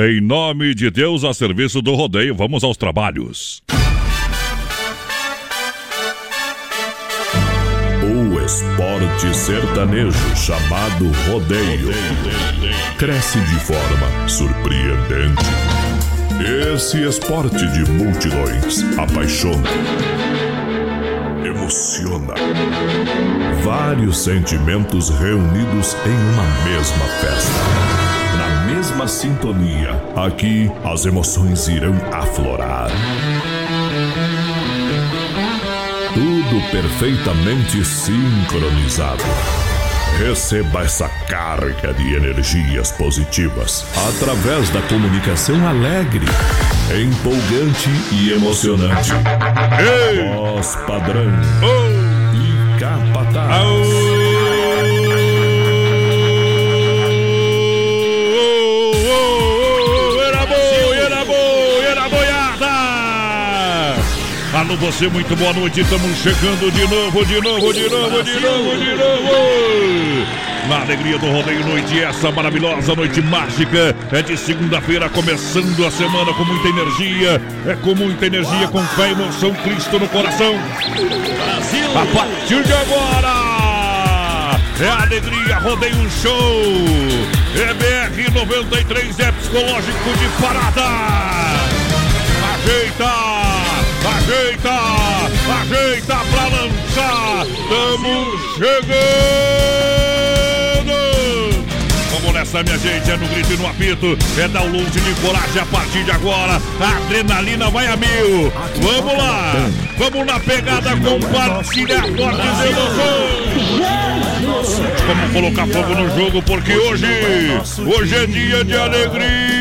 Em nome de Deus, a serviço do rodeio, vamos aos trabalhos. O esporte sertanejo chamado rodeio cresce de forma surpreendente. Esse esporte de multidões apaixona, emociona. Vários sentimentos reunidos em uma mesma festa. Mesma sintonia, aqui as emoções irão aflorar. Tudo perfeitamente sincronizado. Receba essa carga de energias positivas através da comunicação alegre, empolgante e emocionante. Ei! Voz padrão Oh! e capataz. Era Alô, você, muito boa noite. Estamos chegando de novo, de novo, de novo, de novo, de novo. Na alegria do rodeio, noite essa maravilhosa noite mágica. É de segunda-feira, começando a semana com muita energia. É com muita energia, com fé e emoção, Cristo no coração. A partir de agora. É alegria, rodeio show. É BR 93, é psicológico de parada. Ajeita, ajeita, ajeita pra lançar. Estamos chegando. Vamos nessa, minha gente. É no grito e no apito. É download de coragem a partir de agora. A adrenalina vai a mil. Vamos lá. Vamos na pegada compartilhar fortes emoções. Vamos colocar fogo no jogo porque hoje, hoje é dia de alegria.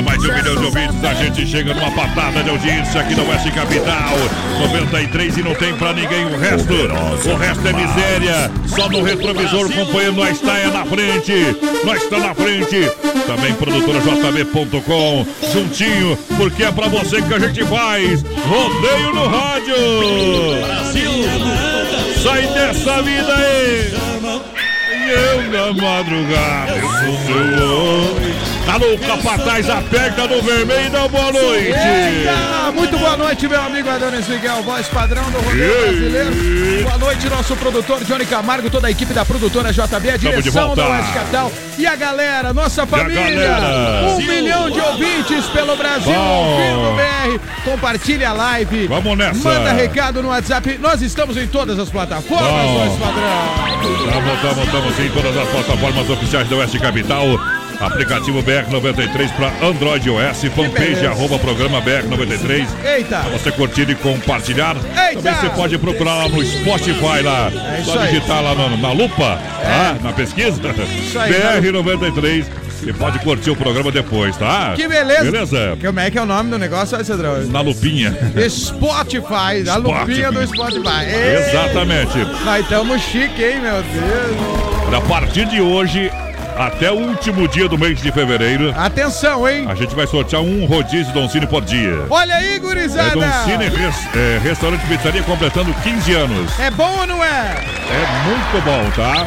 Para mais de um milhão de ouvintes, a gente chega numa patada de audiência aqui na Oeste Capital. 93 e não tem pra ninguém o resto. O resto é miséria. Só no retrovisor, companheiro, nós está é na frente. Nós está na frente. Também produtora JB.com. Juntinho, porque é pra você que a gente faz. Rodeio no rádio. Sai dessa vida aí. E eu na madrugada, eu sou seu homem. Alô, capataz, aperta no vermelho dá boa noite. Eita! Muito boa noite, meu amigo Adonis Miguel, voz padrão do rodeio Ei. brasileiro. Boa noite, nosso produtor Johnny Camargo, toda a equipe da produtora JB, a direção do Oeste Capital e a galera, nossa família. galera. Um milhão de ouvintes pelo Brasil, ouvindo BR. Compartilha a live. Vamos nessa. Manda recado no WhatsApp. Nós estamos em todas as plataformas, Bom. voz padrão. Estamos, estamos, estamos em todas as plataformas oficiais da Oeste Capital. Aplicativo BR93 para Android OS, fanpage arroba programa BR93. Eita! Você curtir e compartilhar. Eita! Também você pode procurar lá no Spotify lá. É Só aí. É. digitar lá na, na lupa, tá? na pesquisa. aí, BR93. E pode curtir o programa depois, tá? Que beleza! Beleza? Como é que é o nome do negócio, aí, Cedrão? Na lupinha. Spotify, a lupinha do Spotify. Ei, Exatamente. Nós estamos chique, hein, meu Deus. A partir de hoje, até o último dia do mês de fevereiro, Atenção, hein? a gente vai sortear um rodízio Doncini por dia. Olha aí, É gurizada. Doncini Res- é, Restaurante Pizzaria completando 15 anos. É bom ou não é? É muito bom, tá?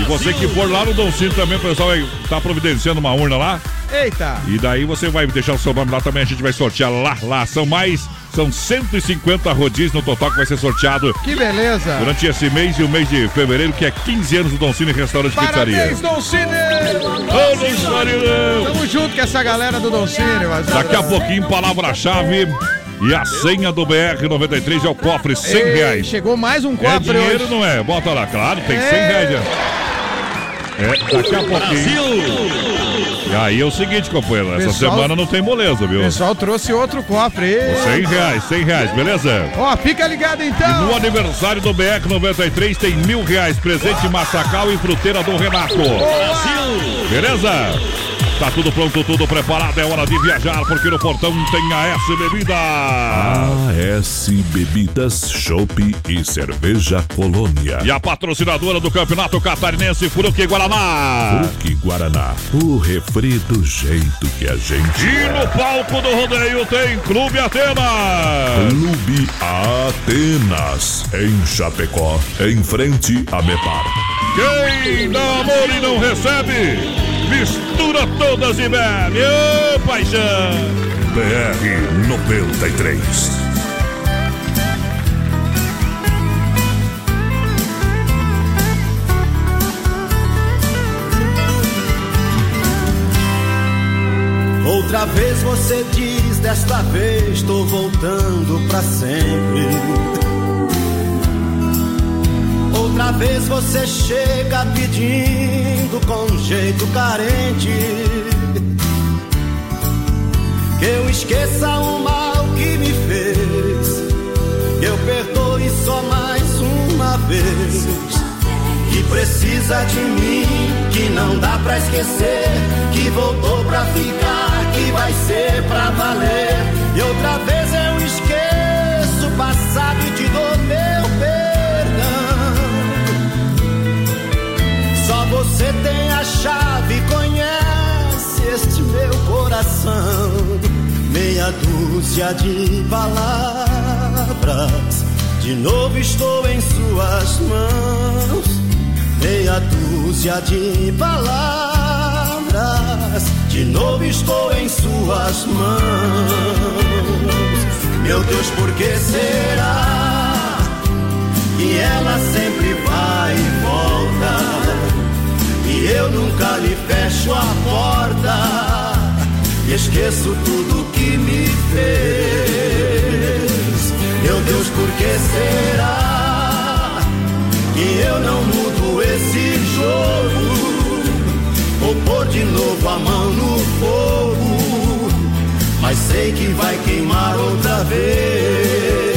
E você que for lá no Doncini também, o pessoal vai estar providenciando uma urna lá. Eita. E daí você vai deixar o seu nome lá também, a gente vai sortear lá, lá. São mais, são 150 rodízios no total que vai ser sorteado Que beleza. durante esse mês e o mês de fevereiro, que é 15 anos do Doncini Restaurante Pizzaria. Parabéns, Don Cine. Ô, Doncini! Tamo junto com essa galera do Don Cine. mas- Daqui a pouquinho, palavra-chave e a senha do BR93 é o cofre, 100 Ei, reais. Chegou mais um É cofre dinheiro, hoje. não é? Bota lá, claro, tem 100 É. reais. já. É, daqui a pouquinho. E aí é o seguinte, companheiro, essa Pessoal- semana não tem moleza, O viu? pessoal trouxe outro cofre. Ei. 100 reais, 100 reais, beleza? Ó, fica ligado E então. no aniversário do BR93 tem mil reais, presente Massacal e fruteira do Renato. Beleza? Tá tudo pronto, tudo preparado, é hora de viajar, porque no portão tem a S Bebida. AS Bebidas, Chopp e Cerveja Colônia. E a patrocinadora do Campeonato Catarinense, Fruque Guaraná. Fruque Guaraná, o refri do jeito que a gente E é. no palco do rodeio tem Clube Atenas. Clube Atenas, em Chapecó, em frente a Mepar. Quem dá amor e não recebe, mistura todas e bebe. Ô, paixão! BR 93. Outra vez você diz, desta vez tô voltando pra sempre. Outra vez você chega pedindo com um jeito carente que eu esqueça o mal que me fez, que eu perdoe só mais uma vez. Que precisa de mim, que não dá pra esquecer, que voltou pra ficar, que vai ser pra valer. E outra vez eu esqueço o passado e te tem a chave, conhece este meu coração. Meia dúzia de palavras, de novo estou em suas mãos meia dúzia de palavras. De novo estou em suas mãos. Meu Deus, por que será que ela sempre vai? E eu nunca lhe fecho a porta. E esqueço tudo que me fez. Meu Deus, por que será que eu não mudo? esse jogo. Vou pôr de novo a mão no fogo, mas sei que vai queimar outra vez.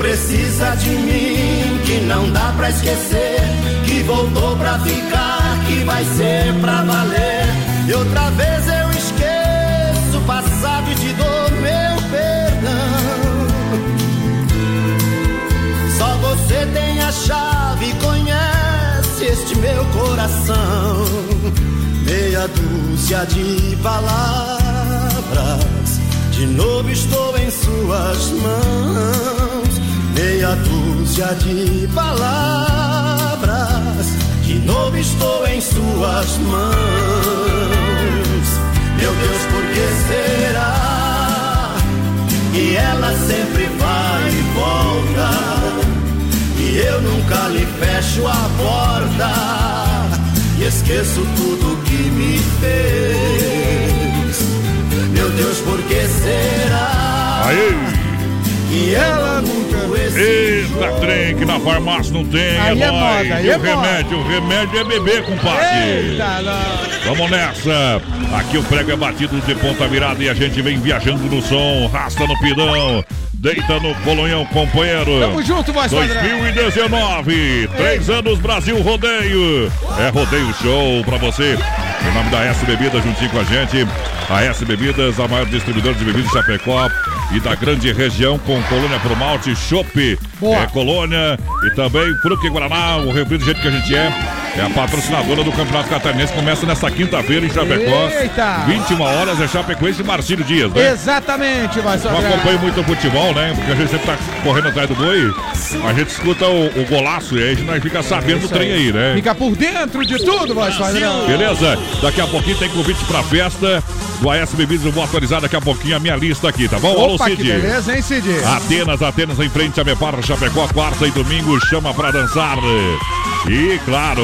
Precisa de mim, que não dá pra esquecer, que voltou pra ficar, que vai ser pra valer. E outra vez eu esqueço o passado e te dou meu perdão. Só você tem a chave conhece este meu coração. Meia dúzia de palavras, de novo estou em suas mãos meia dúzia de palavras. De novo estou em suas mãos. Meu Deus, por que será que ela sempre vai e volta? E eu nunca lhe fecho a porta. E esqueço tudo que me fez. Meu Deus, por que será? Aí! Que ela nunca Eita, trem que na farmácia não tem. Aí é, é moda, aí E é o remédio, o remédio é beber, compadre. Eita, não. Vamos nessa. Aqui o prego é batido de ponta virada e a gente vem viajando no som, rasta no pidão. Deita no bolonhão, companheiro. Tamo junto, padrão. 2019, três anos Brasil Rodeio. É Rodeio Show pra você. Em nome da S Bebidas, juntinho com a gente. A S Bebidas, a maior distribuidora de bebidas de Chapecó e da grande região com Colônia Pro Malte, Chopp, é, Colônia e também Fruque Guaraná, o refri do jeito que a gente é. É a patrocinadora do Campeonato Catarinense. Começa nesta quinta-feira em Chapecó. Eita. 21 horas é Chapecoense e Marcílio Dias, né? Exatamente, Não padrão. acompanho muito o futebol, né? Porque a gente sempre tá correndo atrás do boi. A gente escuta o, o golaço e aí a gente fica sabendo do Isso trem aí, né? Fica por dentro de tudo, padrão. Beleza? Daqui a pouquinho tem convite pra festa do AS Bebidas. Eu vou atualizar daqui a pouquinho a minha lista aqui, tá bom? Alô, Opa, que Cid. beleza, hein, Cid? Atenas, Atenas em frente a Mepar, Chapecó, quarta e domingo, chama pra dançar. E claro,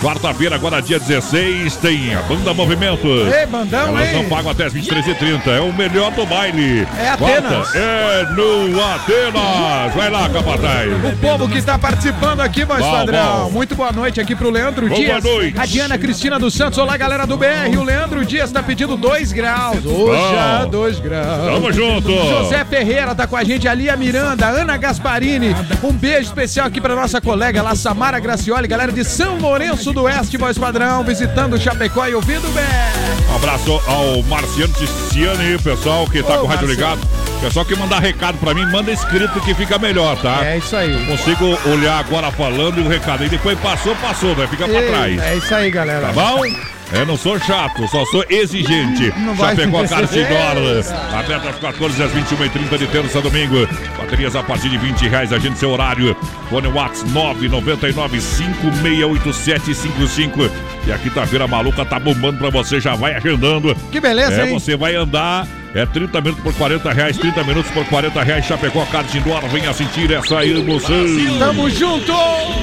quarta-feira, agora dia 16, tem a Banda Movimento. Ei, bandão, Elas não hein? pagam até as 23h30. É o melhor do baile. É Atenas. É no Atenas. Vai lá, capataz. O povo que está participando aqui, voz Bom, padrão. bom. Muito boa noite aqui pro Leandro Boa Dias. noite. A Diana Cristina dos Santos. Olá, galera do BR. O Leandro Dias está pedindo 2 graus. Hoje, Bom. 2 graus. Tamo junto. José Ferreira tá com a gente, ali a Miranda, Ana Gasparini. Um beijo especial aqui pra nossa colega lá, Samara Gracioli, galera de São Lourenço do Oeste, voz padrão, visitando o Chapecó e ouvindo bem. Um abraço ao Marciano Tiziane, pessoal que tá Ô, com o rádio Marciano. ligado. Só que mandar recado pra mim, manda escrito que fica melhor, tá? É isso aí. Consigo olhar agora falando e o recado. E depois passou, passou, vai ficar pra Ei, trás. É isso aí, galera. Tá bom? Eu não sou chato, só sou exigente. Não Chapecó. Carcidor. Aberto às 14 às 21h30 de terça a domingo. Baterias a partir de 20 reais, agende seu horário. Fone Whats 999 568755. E a quinta-feira maluca tá bombando pra você, já vai agendando. Que beleza, É, hein? você vai andar. É 30 minutos por 40 reais, 30 minutos por 40 reais. Chapecó Carcidor, venha sentir essa emoção. Tamo junto!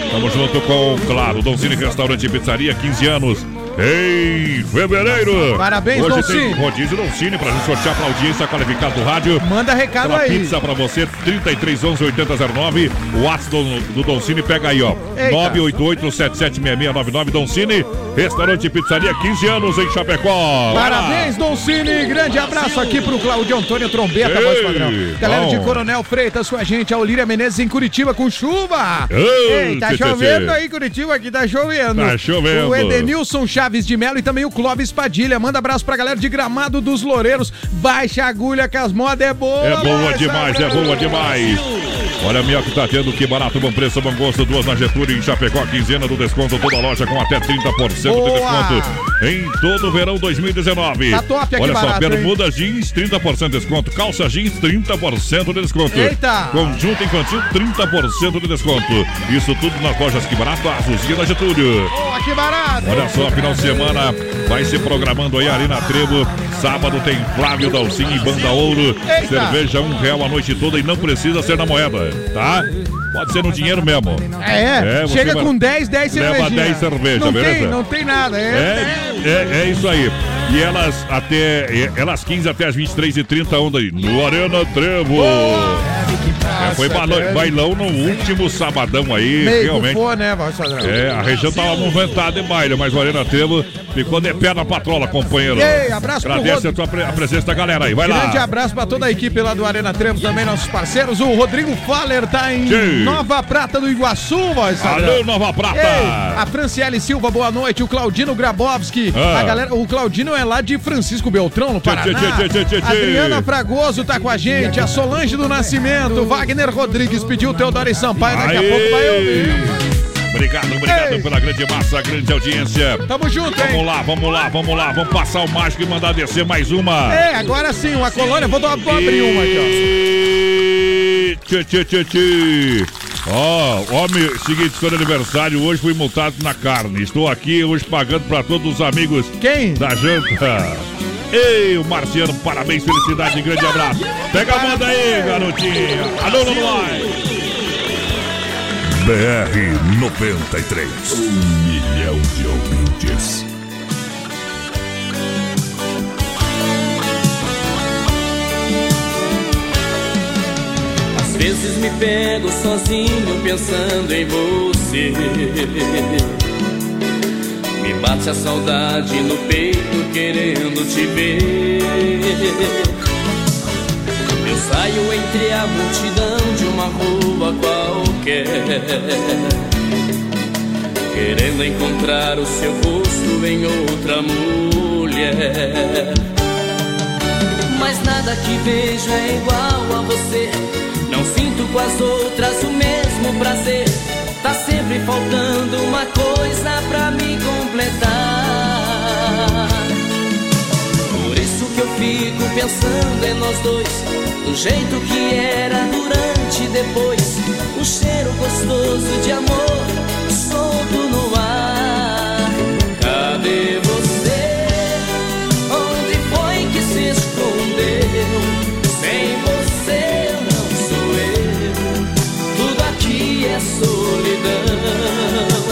Estamos junto com, claro, Doncini Restaurante e Pizzaria, 15 anos. Em fevereiro. Parabéns, Hoje Doncini. tem rodízio Doncini pra gente sortear pra audiência qualificada do rádio. Manda recado Aquela aí. pizza pra você, 3311 8009. O WhatsApp do, do Doncini pega aí, ó. Eita. 988 776699 Doncini, Restaurante e Pizzaria, 15 anos em Chapecó. Parabéns, Dom Cine. Grande abraço aqui pro Claudio Antônio Trombeta, Ei, voz padrão. Galera de bom. Coronel Freitas com a gente, a Olíria Menezes em Curitiba com chuva. Ei, Ei, tá chovendo aí, Curitiba, aqui tá chovendo. Tá chovendo. O Edenilson Chaves de Melo e também o Clóvis Padilha. Manda abraço pra galera de Gramado dos Loureiros. Baixa a agulha que as modas é boa. É boa demais, é boa demais. Olha a minha que tá tendo, que barato, bom preço, bom gosto. Duas na Getúlio, em Chapecó, quinzena do desconto. Toda loja com até 30% Boa. de desconto em todo o verão 2019. Tá top aqui Olha só, barato, hein? bermuda jeans, 30% de desconto. Calça jeans, 30% de desconto. Eita. Conjunto infantil, 30% de desconto. Isso tudo nas lojas que barato, Azulzinha da Getúlio. Boa, que barato. Olha só, final de semana vai se programando aí ali na Trevo. Sábado tem Flávio Dalcin e Banda Ouro. Eita. Cerveja um real a noite toda e não precisa ser na moeda, tá? Pode ser no dinheiro mesmo. É, É, você chega com 10, 10 Leva cervejinhas. 10 cerveja, não beleza? Tem, não tem nada, é. É, é, é isso aí. E elas até é, elas 15 até as 23h30 onda aí no Arena Trevo. É, foi bailão, bailão no último sabadão aí, Meio realmente. for, né? É, a região tava movimentada em baile, mas o Arena Trevo ficou de pé na patrola, companheiro. Ei, abraço Agradece a, tua a presença da galera aí, vai Grande lá. abraço pra toda a equipe lá do Arena Trevo, também nossos parceiros. O Rodrigo Faller tá em Sim. Nova Prata do Iguaçu, padrão. Alô, Nova Prata. Ei, a Franciele Silva, boa noite. O Claudino Grabowski. Ah. A galera, o Claudino é lá de Francisco Beltrão, no Paraná. tchê, tchê, tchê. Adriana Fragoso tá com a gente. A Solange do Nascimento. Wagner Rodrigues pediu Teodoro e Sampaio. Daqui a Aê. pouco vai ouvir. Obrigado, obrigado Ei. pela grande massa, grande audiência. Tamo junto, Vamos hein? lá, vamos lá, vamos lá. Vamos passar o mágico e mandar descer mais uma. É, agora sim, uma colônia. Vou, dar- vou abrir uma aqui, E... Tchê, tchê, tchê, tchê. Ó, homem, seguinte, estou de aniversário, hoje fui multado na carne. Estou aqui hoje pagando para todos os amigos ó. Quem? da janta. Ei, o Marciano, parabéns, felicidade, grande abraço. Pega a banda aí, garotinha. Alô, lá. BR 93. Um milhão de ouvintes. Às vezes me pego sozinho pensando em você. Bate a saudade no peito querendo te ver. Eu saio entre a multidão de uma rua qualquer. Querendo encontrar o seu rosto em outra mulher. Mas nada que vejo é igual a você. Não sinto com as outras o mesmo prazer. Tá sempre faltando uma coisa pra me completar. Por isso que eu fico pensando em nós dois. Do jeito que era durante e depois. Um cheiro gostoso de amor solto no ar. Solidão.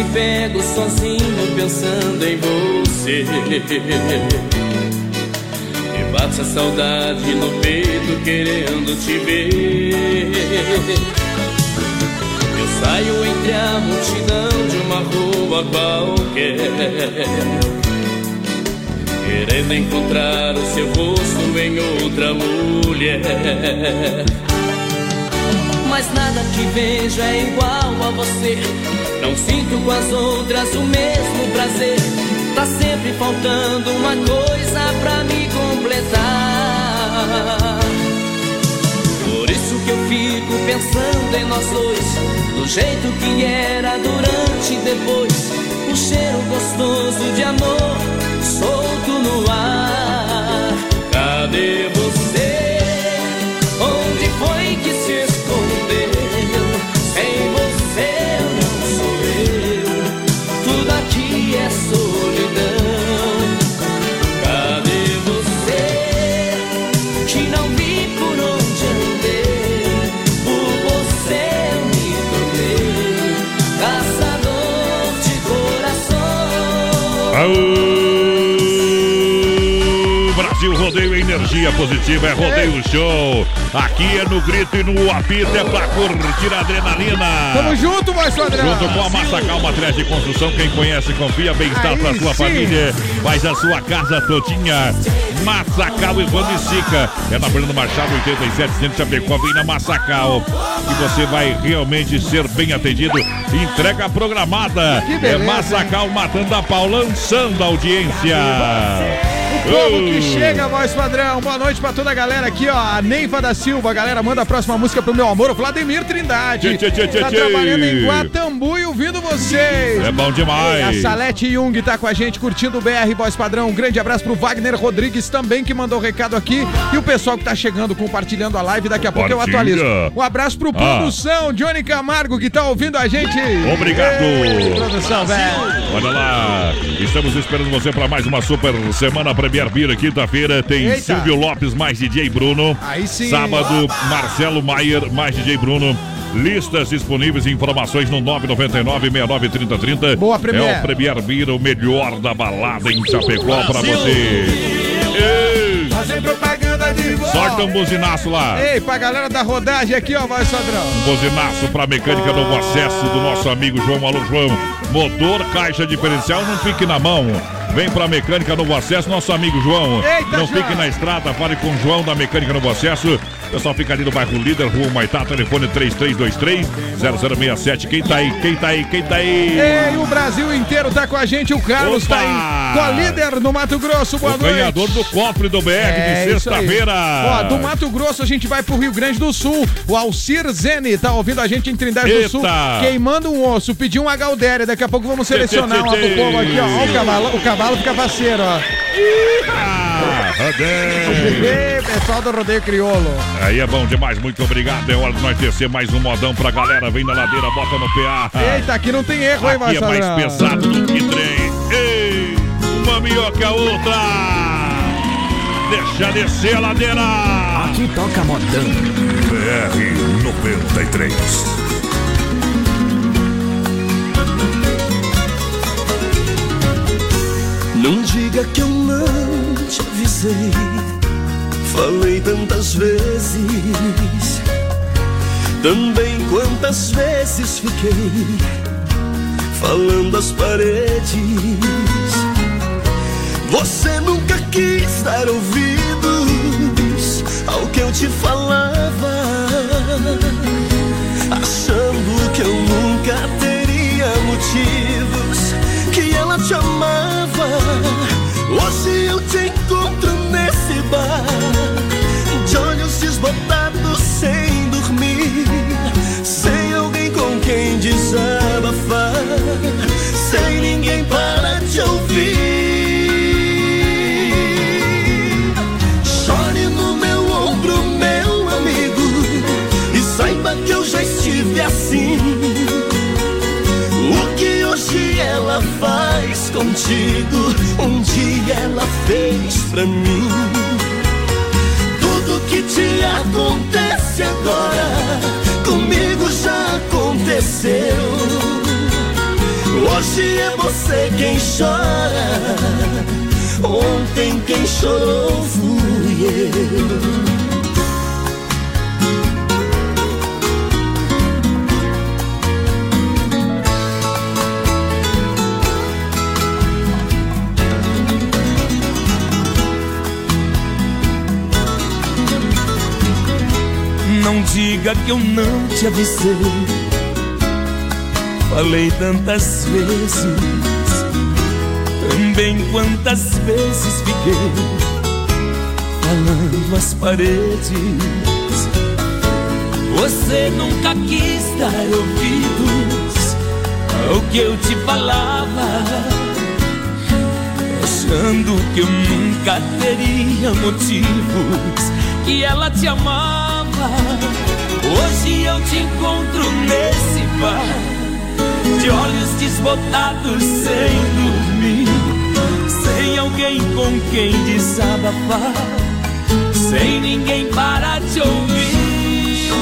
Me pego sozinho pensando em você. E bate a saudade no peito querendo te ver. Eu saio entre a multidão de uma rua qualquer. Querendo encontrar o seu rosto em outra mulher mas nada que vejo é igual a você. Não sinto com as outras o mesmo prazer. Tá sempre faltando uma coisa pra me completar. Por isso que eu fico pensando em nós dois, do jeito que era durante e depois. Um cheiro gostoso de amor solto no ar. Cadê você? Onde foi rodeio energia positiva, é rodeio show. Aqui é no grito e no apito, é pra curtir a adrenalina. Tamo junto, mais padrão. Junto com a Massacal Materiais de Construção, quem conhece, confia, bem-estar pra sua sim. família. Faz a sua casa todinha. Massacal Evandro e Sica. É na Fernando Machado, 87, centro de Chapecó. Vem na Massacal. E você vai realmente ser bem atendido. Entrega programada. é Massacal matando a pau, lançando a audiência. Povo que chega, voz padrão. Boa noite pra toda a galera aqui, ó. A Neiva da Silva, galera, manda a próxima música pro meu amor, o Vladimir Trindade. Tchê, tchê, tchê, tá trabalhando em Guatambu e ouvindo vocês. É bom demais. A Salete Jung tá com a gente curtindo o BR Voz Padrão. Um grande abraço pro Wagner Rodrigues também, que mandou o recado aqui. E o pessoal que tá chegando, compartilhando a live. Daqui a pouco eu atualizo. Um abraço pro ah. produção, Johnny Camargo, que tá ouvindo a gente. Obrigado. Ei, produção, velho. Olha lá, estamos esperando você para mais uma super semana Beer. Quinta-feira tem Eita. Silvio Lopes mais DJ Bruno. Aí sim. Sábado, Marcelo Maier mais DJ Bruno. Listas disponíveis e informações no 999-693030. Boa, Premier. É o Premier Beer, o melhor da balada em Chapecó para você. Ei. Fazer propaganda de Sorte um buzinaço lá. Ei, pra galera da rodagem aqui, ó, vai, Sadrão. Um buzinaço pra mecânica Novo Acesso do nosso amigo João Alô João. Motor, caixa diferencial, não fique na mão. Vem pra Mecânica Novo Acesso, nosso amigo João. Eita, não fique na estrada, fale com o João da Mecânica Novo Acesso. Pessoal fica ali no bairro Líder, Rua Maitá, telefone 3323-0067. Quem tá aí? Quem tá aí? Quem tá aí? Ei, o Brasil inteiro tá com a gente. O Carlos Opa! tá aí com a Líder no Mato Grosso. Boa o noite. ganhador do cofre do BR é, de sexta-feira. Ó, do Mato Grosso a gente vai pro Rio Grande do Sul. O Alcir Zene tá ouvindo a gente em Trindade Eita. do Sul. Queimando um osso, pediu um Galdéria. Daqui a pouco vamos selecionar uma pro povo aqui, ó. ó o cavalo, o cavalo fica faceiro, ó. Rodeio. pessoal do Rodeio Criolo. Aí é bom demais, muito obrigado. É hora de nós descer mais um modão pra galera. Vem na ladeira, bota no PA. Eita, aqui não tem erro, hein, Aqui é mais pesado do que trem. Ei, uma melhor que a outra. Deixa descer a ladeira. Aqui toca modão. BR 93. Não diga que eu não Falei tantas vezes. Também quantas vezes fiquei falando às paredes. Você nunca quis dar ouvidos ao que eu te falava, achando que eu nunca teria motivos que ela te amava. Hoje eu te encontro nesse bar, contigo, um dia ela fez pra mim. Tudo que te acontece agora, comigo já aconteceu. Hoje é você quem chora. Ontem quem chorou fui eu. Não diga que eu não te avisei. Falei tantas vezes, também quantas vezes fiquei falando às paredes. Você nunca quis dar ouvidos ao que eu te falava, achando que eu nunca teria motivos que ela te amava. Hoje eu te encontro nesse bar De olhos desbotados sem dormir Sem alguém com quem desabafar Sem ninguém para te ouvir.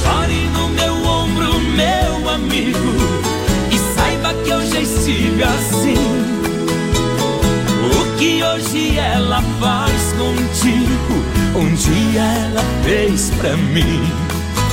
Chore no meu ombro, meu amigo E saiba que eu já estive assim. Que hoje ela faz contigo, um dia ela fez pra mim.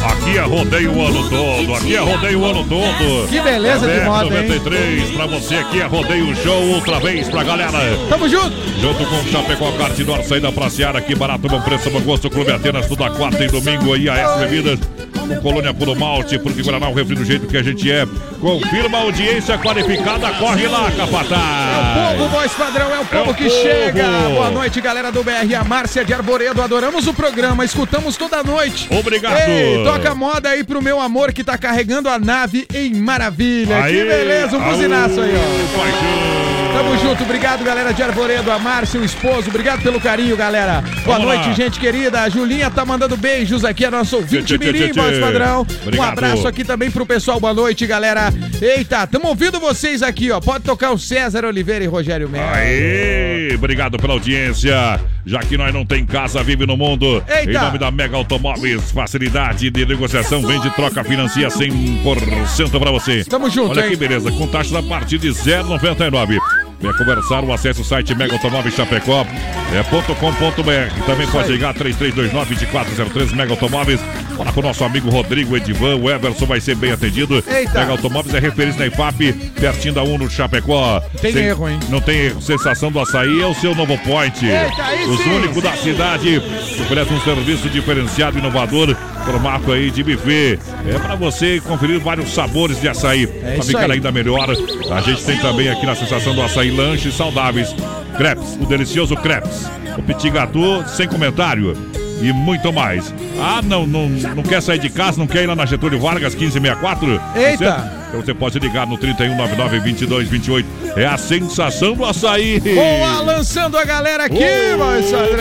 Aqui é rodeio o ano todo, aqui é rodeio o ano todo. Que beleza de moda, 93, pra você aqui é rodeio show, outra vez pra galera. Tamo junto. Junto com o Chapecó Cartidor, saída pra Seara, aqui barato, bom preço, bom gosto, Clube Atenas, toda quarta e domingo, aí a S Bebidas com Colônia Puro Malte, porque Guaraná, o refri do jeito que a gente é. Confirma a audiência qualificada, corre lá, capataz. É o povo, voz padrão, é o povo é o que povo. chega. Boa noite, galera do BR, a Márcia de Arboredo, adoramos o programa, escutamos toda noite. Obrigado. Ei, toca moda aí pro meu amor que tá carregando a nave em maravilha. Aê, que beleza, um buzinaço aí, ó. Paixão. Tamo junto, obrigado, galera de Arvoredo, a Márcia, o esposo, obrigado pelo carinho, galera. Boa Vamos noite, lá. gente querida. A Julinha tá mandando beijos aqui, a nosso ouvinte Mirim, voz padrão. Obrigado. Um abraço aqui também pro pessoal, boa noite, galera. Eita, tamo ouvindo vocês aqui, ó. Pode tocar o César Oliveira e Rogério Melo. Aê, obrigado pela audiência. Já que nós não tem casa, vive no mundo. Eita. Em nome da Mega Automóveis, facilidade de negociação, vende, troca, financia 100% pra você. Tamo junto, Olha hein? que beleza, com taxas a partir de 0,99. Venha conversar o acesso ao site Mega Automóveis Chapecó é, .com.br. Também pode ligar 3329-2403 Mega Automóveis. Fala com o nosso amigo Rodrigo Edivan. O Everson vai ser bem atendido. Eita. Mega Automóveis é referência na IFAP, pertinho da 1 no Chapecó. Tem Sem, erro, hein? Não tem erro. Sensação do açaí é o seu novo point. Eita, Os únicos da cidade. Oferece um serviço diferenciado, inovador, formato aí de buffet. É para você conferir vários sabores de açaí. É para ficar ainda melhor. A gente tem também aqui na sensação do açaí lanches saudáveis. Crepes, o delicioso crepes. O petit gâteau sem comentário e muito mais. Ah, não, não, não quer sair de casa, não quer ir lá na Getúlio Vargas 1564? Eita! Então você pode ligar no 3199-2228. É a sensação do açaí. Boa, lançando a galera aqui,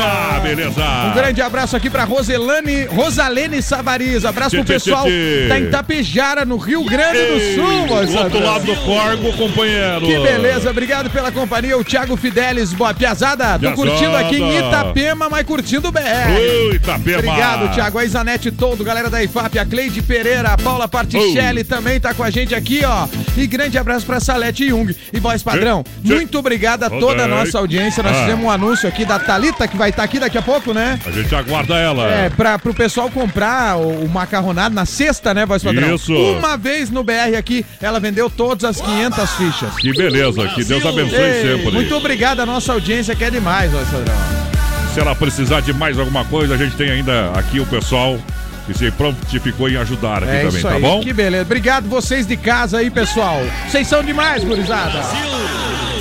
Ah, beleza. Um grande abraço aqui pra Roselane, Rosalene Savariz. Abraço pro pessoal da Itapejara, no Rio Grande do Sul, Do outro lado do corgo, companheiro. Que beleza, obrigado pela companhia. O Thiago Fidelis, boa piazada. Tô curtindo aqui em Itapema, mas curtindo o BR. Oi, Itapema. Obrigado, Thiago. A Isanete todo, galera da IFAP, a Cleide Pereira, a Paula Particelli também tá com a gente aqui, ó. E grande abraço pra Salete Jung. E voz padrão, muito obrigado a toda a nossa audiência. Nós ah. fizemos um anúncio aqui da Talita que vai estar tá aqui daqui a pouco, né? A gente aguarda ela. É, pra, pro pessoal comprar o, o macarronado na sexta, né, voz padrão? Isso. Uma vez no BR aqui, ela vendeu todas as 500 fichas. Que beleza, que Deus abençoe Ei, sempre. Muito obrigado a nossa audiência, que é demais, voz padrão. Se ela precisar de mais alguma coisa, a gente tem ainda aqui o pessoal que se prontificou em ajudar aqui é também, tá bom? Que beleza. Obrigado vocês de casa aí, pessoal. Vocês são demais, gurizada.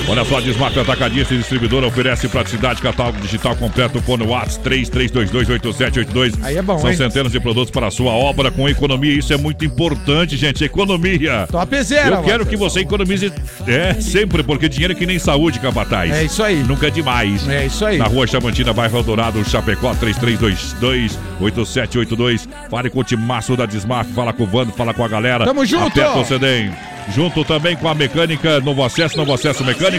Olha só, Desmaf Atacadista e Distribuidora oferece praticidade, catálogo digital completo, fone WhatsApp 33228782. Aí é bom, São hein? centenas de produtos para a sua obra com economia. Isso é muito importante, gente. Economia. Top zero. Eu quero que você economize é, sempre, porque dinheiro é que nem saúde, capataz. É isso aí. Nunca é demais. É isso aí. Na rua Chamantina, bairro Eldorado, Chapecó, 33228782. Fale com o timaço da Desmaf, fala com o Vando, fala com a galera. Tamo junto. Aperta o CDM. Junto também com a mecânica, novo acesso, novo acesso mecânica,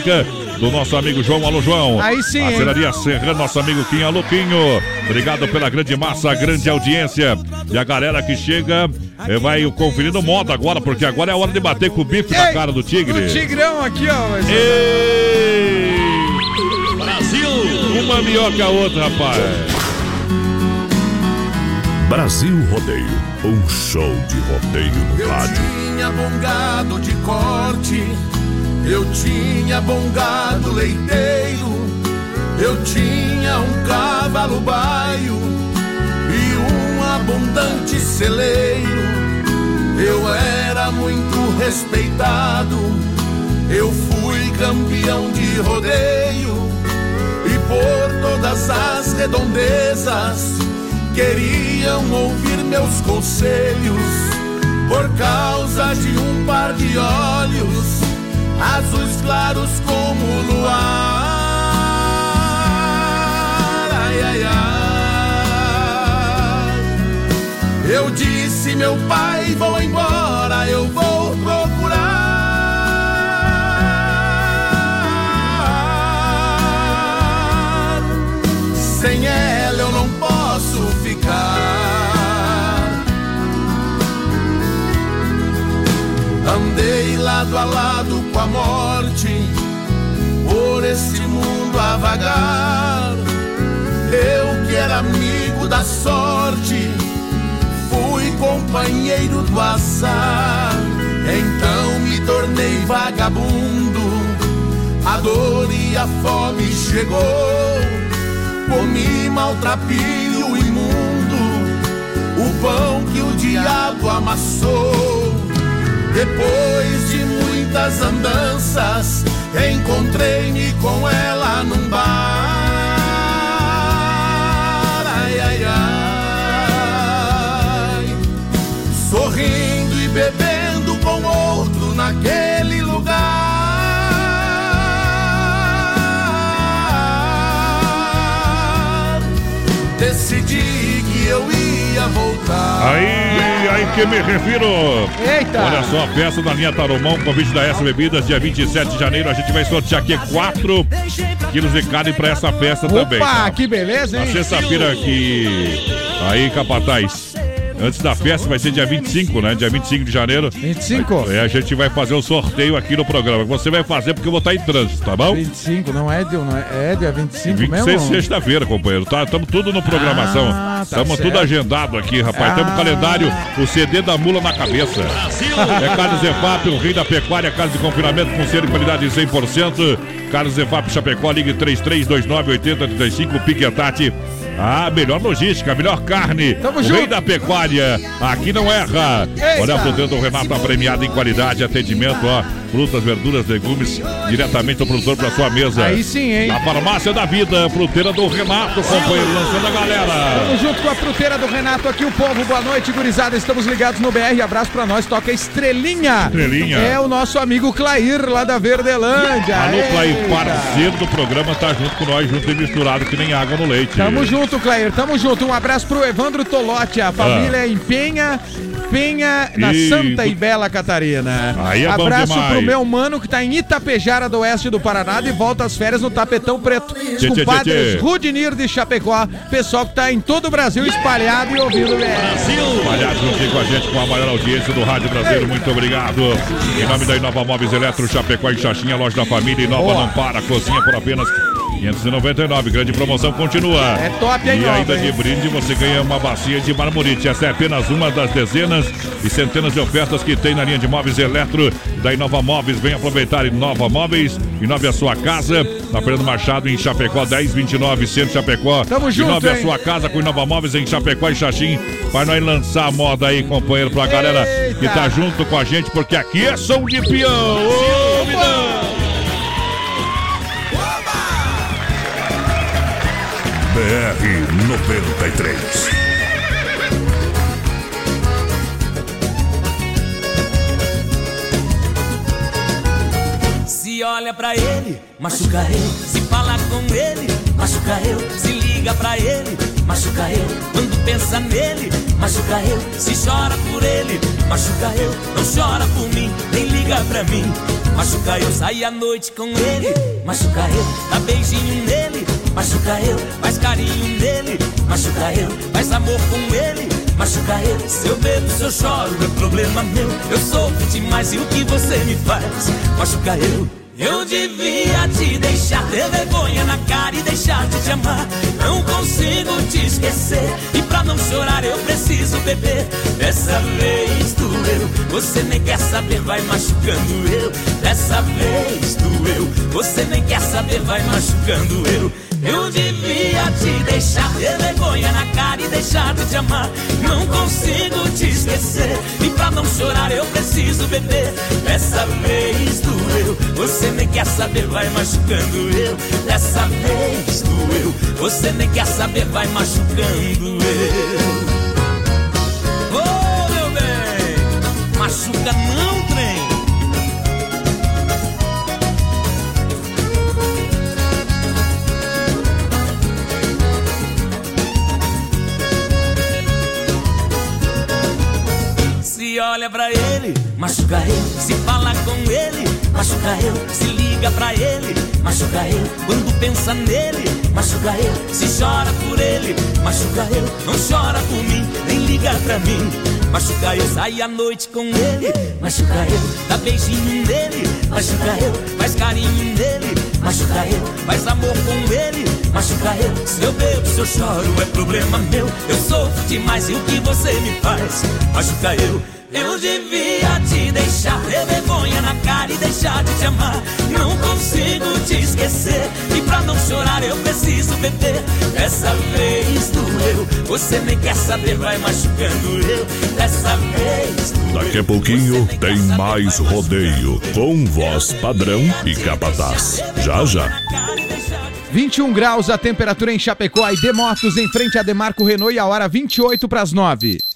do nosso amigo João. Alô, João. Aí sim. Aceraria Serrano, nosso amigo Quinha Luquinho. Obrigado pela grande massa, grande audiência. E a galera que chega eh, vai conferindo moda agora, porque agora é a hora de bater com o bife na cara do tigre. O tigrão aqui, ó. Ei! Brasil! Uma melhor que a outra, rapaz. Brasil Rodeio, um show de rodeio no Eu rádio. tinha bom gado de corte, eu tinha bom gado leiteiro, eu tinha um cavalo baio e um abundante celeiro. Eu era muito respeitado, eu fui campeão de rodeio e por todas as redondezas queriam ouvir meus conselhos por causa de um par de olhos azuis claros como o luar. Ai, ai, ai. Eu disse, meu pai, vou embora, eu vou Andei lado a lado com a morte, por esse mundo a vagar. Eu que era amigo da sorte, fui companheiro do azar. Então me tornei vagabundo, a dor e a fome chegou. Comi maltrapilho imundo, o pão que o diabo amassou. Depois de muitas andanças, encontrei-me com ela num bar. Ai, ai, ai. Sorrindo e bebendo com outro naquele lugar. Decidi voltar. Aí, aí que me refiro. Eita! Olha só, a festa da linha Taromão, convite da S Bebidas, dia 27 de janeiro. A gente vai sortear aqui 4 quilos de carne pra essa festa também. Opa, que beleza, Na hein? sexta-feira que. Aí, Capataz. Antes da festa vai ser dia 25, né? Dia 25 de janeiro. 25? É, a gente vai fazer o sorteio aqui no programa. Você vai fazer porque eu vou estar em trânsito, tá bom? 25, não é, de, não é, é dia 25 26 mesmo? sexta-feira, companheiro. Tá, estamos tudo no programação. Ah, tá Estamos tudo agendado aqui, rapaz. Temos Ah. calendário, o CD da mula na cabeça. É Carlos Zefap, o rei da pecuária, casa de confinamento com ser de qualidade 100%. Carlos Zefap Chapecó, ligue 33298035, Piquetate. A melhor logística, a melhor carne. Tamo o junto. rei da pecuária, aqui não erra. Olha a fruteira do Renato, tá premiada em qualidade, atendimento, ó. Frutas, verduras, legumes, diretamente do produtor para sua mesa. Aí sim, hein? A farmácia da vida, fruteira do Renato, companheiro, lançando a galera. Tamo junto com a fruteira do Renato aqui, o povo. Boa noite, gurizada. Estamos ligados no BR. Abraço pra nós. Toca Estrelinha. Estrelinha. É o nosso amigo Clair, lá da Verdelândia. Alô, Clay, Eita. parceiro do programa, tá junto com nós, junto e misturado que nem água no leite. Tamo junto, Clair. Tamo junto. Um abraço pro Evandro Tolotti. A família em Penha. Penha, na Santa e Bela Catarina. Aí é Abraço pro meu mano que tá em Itapejara do Oeste do Paraná e volta às férias no Tapetão Preto. Os compadres. Rudinir de Chapecó. Pessoal que tá em todo o Brasil espalhado e ouvindo o BR. Aliás, juntinho com a gente com a maior audiência do Rádio Brasileiro, muito obrigado. Em nome da Inova Móveis Eletro, Chapecó e Xaxinha, loja da família, Inova Boa. não para, cozinha por apenas 599. Grande promoção continua. É top, hein, E ainda de brinde você ganha uma bacia de marmorite. Essa é apenas uma das dezenas e centenas de ofertas que tem na linha de móveis Eletro da Inova Móveis. Vem aproveitar Inova Móveis, inove a sua casa. Na Fernando Machado, em Chapecó, 1029, Centro Chapecó. Tamo junto, Inove a sua casa com Inova Móveis em Chapecó e Xaxim. Vai nós lançar a moda aí, companheiro, pra galera Eita! que tá junto com a gente, porque aqui é som de peão. Ô, Vidão! BR 93. Se olha pra ele, machuca ele. Se fala com ele, machuca eu. Se liga pra ele, machuca eu. Quando pensa nele, machuca eu. Se chora por ele, machuca eu. Não chora por mim, nem liga pra mim. Machuca eu, sai à noite com ele, machuca eu. Dá beijinho nele, machuca eu. Faz carinho nele, machuca eu. Faz amor com ele, machuca eu. Se eu bebo, se eu choro, é problema meu. Eu sofro demais e o que você me faz, machuca eu. Eu devia te deixar ter vergonha na cara e deixar de te amar. Não consigo te esquecer. E pra não chorar eu preciso beber. Dessa vez doeu. Você nem quer saber, vai machucando eu. Dessa vez doeu. Você nem quer saber, vai machucando eu. Eu devia te deixar ter vergonha na cara e deixar de te amar. Não consigo te esquecer. E pra não chorar eu preciso beber. Dessa vez doeu. Você nem quer saber, vai machucando eu. Dessa vez doeu. Você nem quer saber, vai machucando eu. Oh, meu bem, machuca Se olha pra ele, machuca ele. Se fala com ele, machuca ele. Se liga pra ele, machuca ele. Quando pensa nele, machuca ele. Se chora por ele, machuca ele. Não chora por mim, nem liga pra mim. Machuca eu, sai à noite com ele, machuca eu. Dá beijinho nele, machuca eu. Faz carinho nele, machuca eu. Faz amor com ele, machuca eu. Se eu bebo, se eu choro, é problema meu. Eu sofro demais e o que você me faz, machuca eu. Eu devia te deixar ter vergonha na cara e deixar de te amar. Não consigo te esquecer. E pra não chorar eu preciso beber. Dessa vez doeu. Você nem quer saber, vai machucando eu. Dessa vez doeu. Daqui a pouquinho tem mais rodeio. Com voz padrão e capataz. Já já. 21 graus a temperatura em Chapecó. ID Motos em frente a Demarco Renault e a hora 28 para as 9.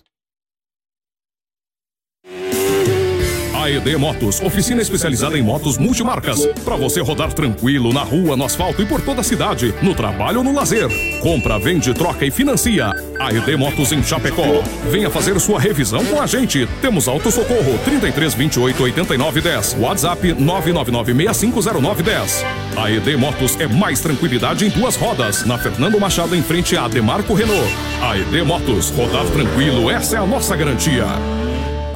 AED Motos, oficina especializada em motos multimarcas. Para você rodar tranquilo na rua, no asfalto e por toda a cidade, no trabalho ou no lazer. Compra, vende, troca e financia. AED Motos em Chapecó. Venha fazer sua revisão com a gente. Temos auto socorro 33 28 89 10. WhatsApp 999 6509 10. AED Motos é mais tranquilidade em duas rodas. Na Fernando Machado em frente a Demarco Renault. AED Motos, rodar tranquilo, essa é a nossa garantia.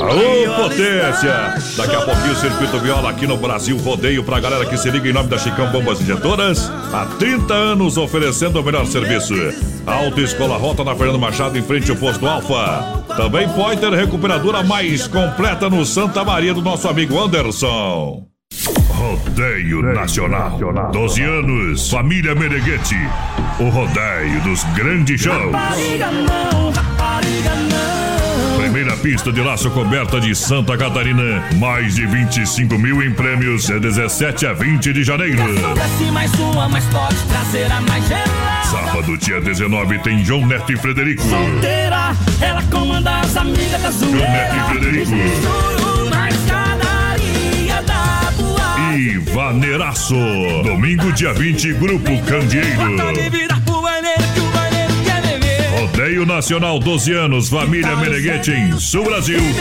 Aô, potência! Daqui a pouquinho o Circuito Viola aqui no Brasil Rodeio pra galera que se liga em nome da Chicão Bombas Injetoras. Há 30 anos oferecendo o melhor serviço. Autoescola Rota na Fernando Machado em frente ao posto Alfa. Também Pointer Recuperadora mais completa no Santa Maria do nosso amigo Anderson. Rodeio Nacional. 12 anos, família Meneghete. O rodeio dos grandes shows. Primeira pista de laço coberta de Santa Catarina. Mais de 25 mil em prêmios. De 17 a 20 de janeiro. Desce mais uma, mas pode trazer a mais gelada. Sábado, dia 19, tem João Neto e Frederico. Solteira, ela comanda as amigas da João Neto e zoeira. Frederico. E Vaneiraço. Domingo, dia 20, Grupo Bota Rodeio Nacional, 12 anos, família Meneghete em Sul Brasil. De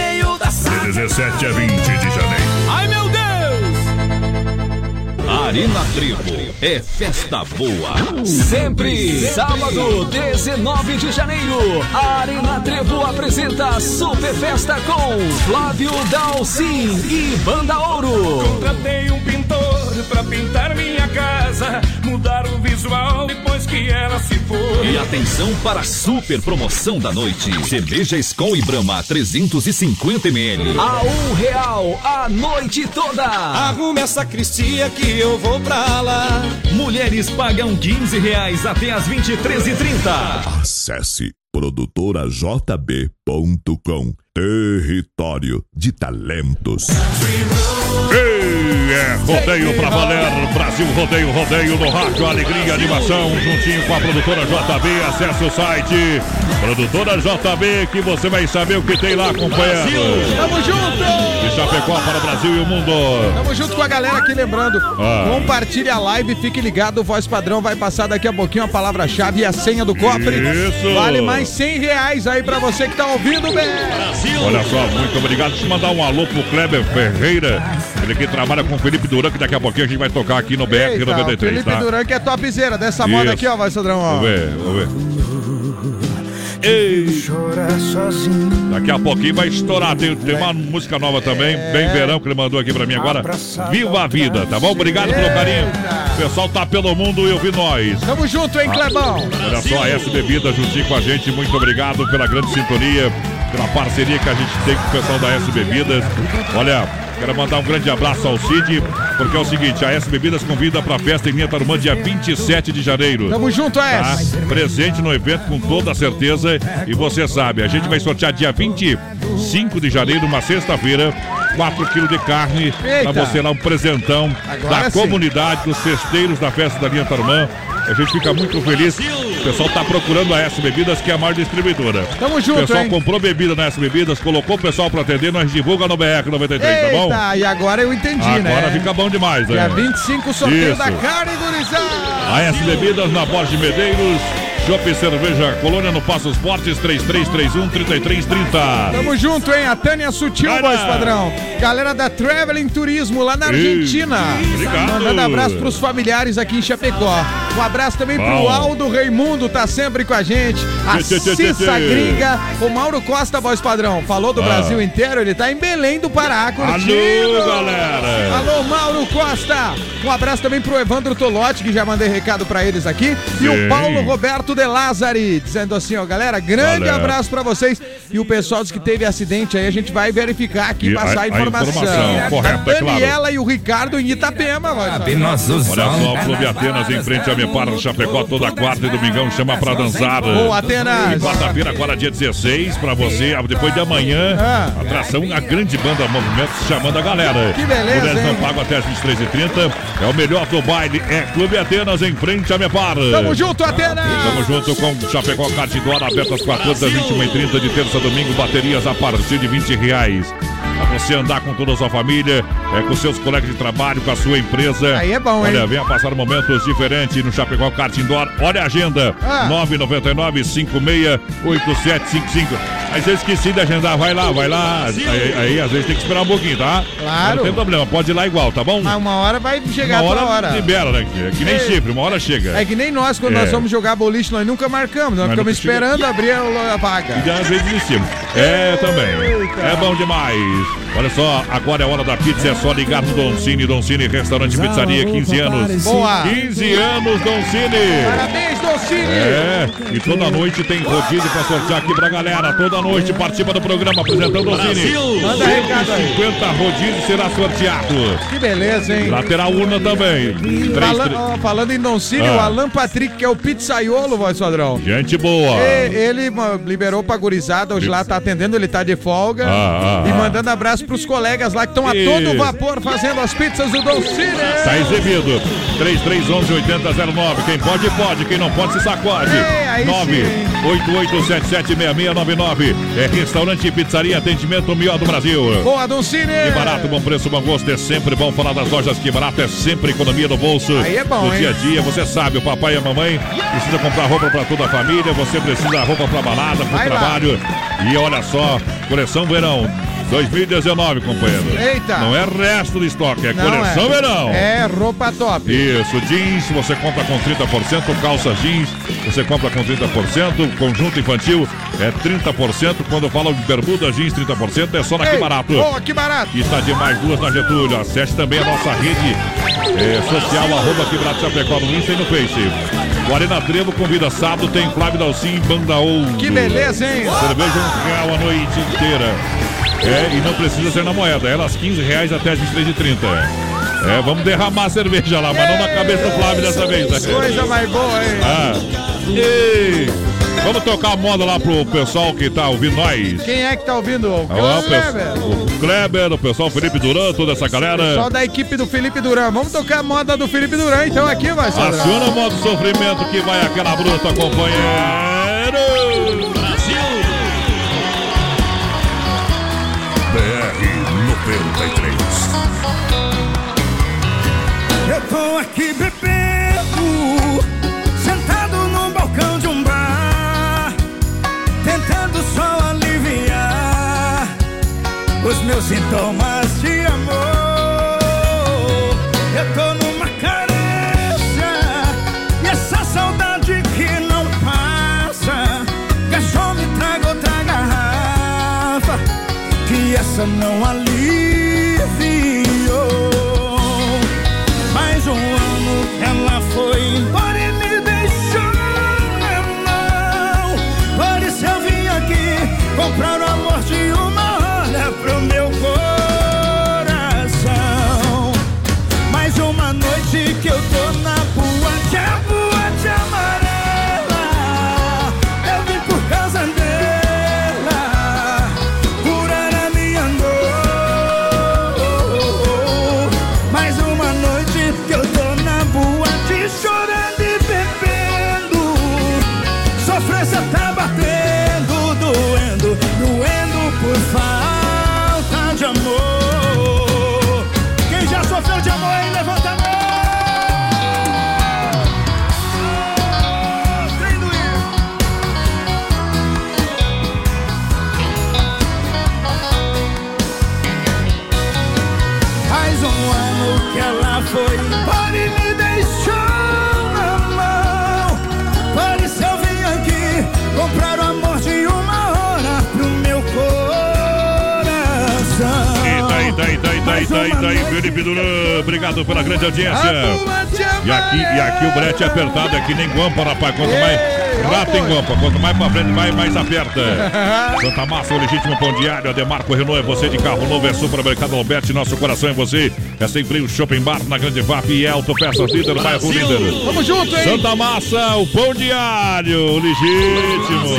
sala. 17 a 20 de janeiro. Ai meu Deus! Arena Trevo é festa boa. Sempre, sábado, 19 de janeiro, a Arena Trevo apresenta Super Festa com Flávio Dalcin e Banda Ouro. Contratei um pintor pra pintar minha casa, mudar o visual depois que ela se foi. E atenção para a super promoção da noite. Cerveja Skol e Brahma 350ml. A um real a noite toda. Arrume essa cristia que eu vou pra lá. Mulheres pagam 15 reais até as 23h30. Acesse produtorajb.com Território de talentos. Ei, é rodeio pra valer. Brasil Rodeio, rodeio no rádio, alegria, animação, juntinho com a produtora JB. Acesse o site Produtora JB que você vai saber o que tem lá acompanhando. Tamo junto! De Chapecó para o Brasil e o mundo. Tamo junto com a galera aqui, lembrando. Ah. Compartilhe a live, fique ligado, o Voz Padrão vai passar daqui a pouquinho a palavra-chave e a senha do cofre. Isso. Vale mais 100 reais aí pra você que tá ouvindo, bem. Olha só, muito obrigado. Deixa eu mandar um alô pro Kleber Ferreira. Ele que trabalha com o Felipe Duran, que daqui a pouquinho a gente vai tocar aqui no BR Eita, 93, Felipe tá? Duran que é topzera dessa moda Isso. aqui, ó, Voz Padrão, ó. Vamos ver, vamos ver. Ei. Daqui a pouquinho vai estourar. Tem, tem uma música nova também, bem verão, que ele mandou aqui pra mim agora. Viva a vida, tá bom? Obrigado pelo carinho. O pessoal tá pelo mundo e ouvindo nós. Tamo junto, hein, Clebão? Olha só, a S Bebida juntinho com a gente. Muito obrigado pela grande sintonia, pela parceria que a gente tem com o pessoal da S Bebidas. Olha, quero mandar um grande abraço ao Cid, porque é o seguinte, a S Bebidas convida pra festa em Linha Tarumã dia 27 de janeiro. Tamo junto, Tá? S. Presente no evento com toda certeza. E você sabe, a gente vai sortear dia 25 de janeiro, uma sexta-feira, 4 quilos de carne pra você lá, um presentão Agora da sim. comunidade, dos festeiros da festa da Linha Tarumã. A gente fica muito feliz. O pessoal tá procurando a S Bebidas, que é a maior distribuidora. Tamo O junto, pessoal hein? comprou bebida na S Bebidas, colocou o pessoal pra atender, nós divulga no BR 93, tá bom? Eita, e agora eu entendi, né? Agora fica bom demais, Dia né? 25, sorteio Isso. da carne, gurizada. A S Bebidas na Borges de Medeiros. Shopping Cerveja Colônia no Passos Fortes 3331 3330. Tamo junto, hein? A Tânia Sutil, Cara. voz padrão. Galera da Traveling Turismo lá na Argentina. obrigado. Mandando abraço pros familiares aqui em Chapecó. Um abraço também pro Bom. Aldo Raimundo, tá sempre com a gente. A Cissa. Gringa. O Mauro Costa, voz padrão. Falou do Ah. Brasil inteiro, ele tá em Belém do Pará, curtindo. Alô, galera. Alô, Mauro Costa. Um abraço também pro Evandro Tolotti, que já mandei recado pra eles aqui. E o. Paulo Roberto De Lázari, dizendo assim, ó, galera, grande Galera. abraço pra vocês. E o pessoal diz que teve acidente aí, a gente vai verificar aqui, E passar a- a a informação. informação correta, a é claro. Daniela e o Ricardo em Itapema. Olha só, Clube Atenas em frente a Mepar, Chapecó, toda quarta e domingão chama pra dançar. Boa, Atenas. E quarta-feira, agora dia 16, pra você, depois de amanhã, Ah. atração, a grande banda Movimento chamando a galera. Que beleza, Mulheres não pagam até as 23h30. É o melhor do baile, é Clube Atenas em frente a Mepar. Tamo junto, Atenas. Estamos junto com Chapecó Kart Indoor, aberto às 14 às 21h30 de terça a domingo, baterias a partir de 20 reais. Você andar com toda a sua família, é, com seus colegas de trabalho, com a sua empresa. Aí é bom, hein? Olha, venha passar momentos diferentes no Chapecó Kart Indoor. Olha a agenda: Ah. 999-56-8755. Aí você esqueci de agendar, vai lá, vai lá. Aí, aí, às vezes tem que esperar um pouquinho, tá? Claro. Não tem problema, pode ir lá igual, tá bom? Mas uma hora vai chegar uma hora, hora. libera, né? É que nem É. chifre, uma hora chega. É que nem nós, quando É. nós vamos jogar boliche, nós nunca marcamos. Nós Mas ficamos nunca chega- esperando abrir a, vaga. E às vezes desistimos. É, também. É bom demais. Olha só, agora é hora da pizza, é só ligar no Don Cine. Don Cine Restaurante e Pizzaria, 15 anos. Boa. 15 anos, Don Cine. Parabéns, Docine. É, e toda noite tem rodízio pra sortear aqui pra galera. Toda noite participa do programa apresentando o Cine. Manda recado aí. 50 rodízios será sorteado. Que beleza, hein? Lateral urna também. Fala- ó, falando em Doncini, Ah. o Alan Patrick, que é o pizzaiolo, voz padrão. Gente boa. E- Ele liberou pra gurizada, hoje lá tá atendendo, ele tá de folga. Ah, ah, e ah. mandando abraço pros colegas lá que estão a todo vapor fazendo as pizzas do Doncini. Tá exibido. 3311-8009. Quem pode, pode. Quem não pode, se sacode. É, aí 988776699. É restaurante e pizzaria, atendimento melhor do Brasil. Boa, Doncini. Que barato, bom preço, bom gosto. É sempre bom falar das lojas Que Barato. É sempre economia no bolso. Aí é bom, No hein? dia a dia, você sabe, o papai e a mamãe precisa comprar roupa pra toda a família. Você precisa roupa pra balada, pro Vai lá. trabalho. E olha só, coleção verão. 2019, companheiro. Eita. Não é resto do estoque, é Não, coleção é. verão. É roupa top. Isso, jeans, você compra com 30%, calça jeans, você compra com 30%, conjunto infantil é 30%, quando eu falo de bermuda jeans 30%, é só na Que Ei, Barato. Boa, que barato. E está de mais duas na Getúlio. Acesse também a nossa rede eh, social, arroba Que Barato Chapecó no Insta e no Face. O Arena Trevo convida sábado, tem Flávio Dalcin e Banda Ouro. Que beleza, hein? Cerveja um real a noite inteira. É, e não precisa ser na moeda. Elas 15 reais até as 23h30. É, vamos derramar a cerveja lá, mas não na cabeça do Flávio dessa vez. né? Coisa mais boa, hein? Ah. Ei. Vamos tocar a moda lá pro pessoal que tá ouvindo nós. Quem é que tá ouvindo? O o, Kleber. o Kleber, o pessoal Felipe Duran, toda essa galera. Pessoal da equipe do Felipe Duran. Vamos tocar a moda do Felipe Duran, então aqui vai ser. Aciona o modo sofrimento que vai aquela bruta, companheiro. Aqui bebendo, sentado num balcão de um bar, tentando só aliviar os meus sintomas de amor. Eu tô numa carência e essa saudade que não passa. Garçom, me traga outra garrafa, que essa não aliviou. Obrigado pela grande audiência. E aqui, e aqui o brete é apertado, é que nem guampa, rapaz. Quanto mais rato em guampa, quanto mais pra frente vai, mais aperta. Santa Massa, o legítimo pão diário, Ademarco Renault, é você de carro novo, é supermercado Alberti, nosso coração é você. É sem freio, shopping bar na Grande VAP e Autopeças Líder, bairro Líder. Tamo junto, hein? Santa Massa, o pão diário, o legítimo.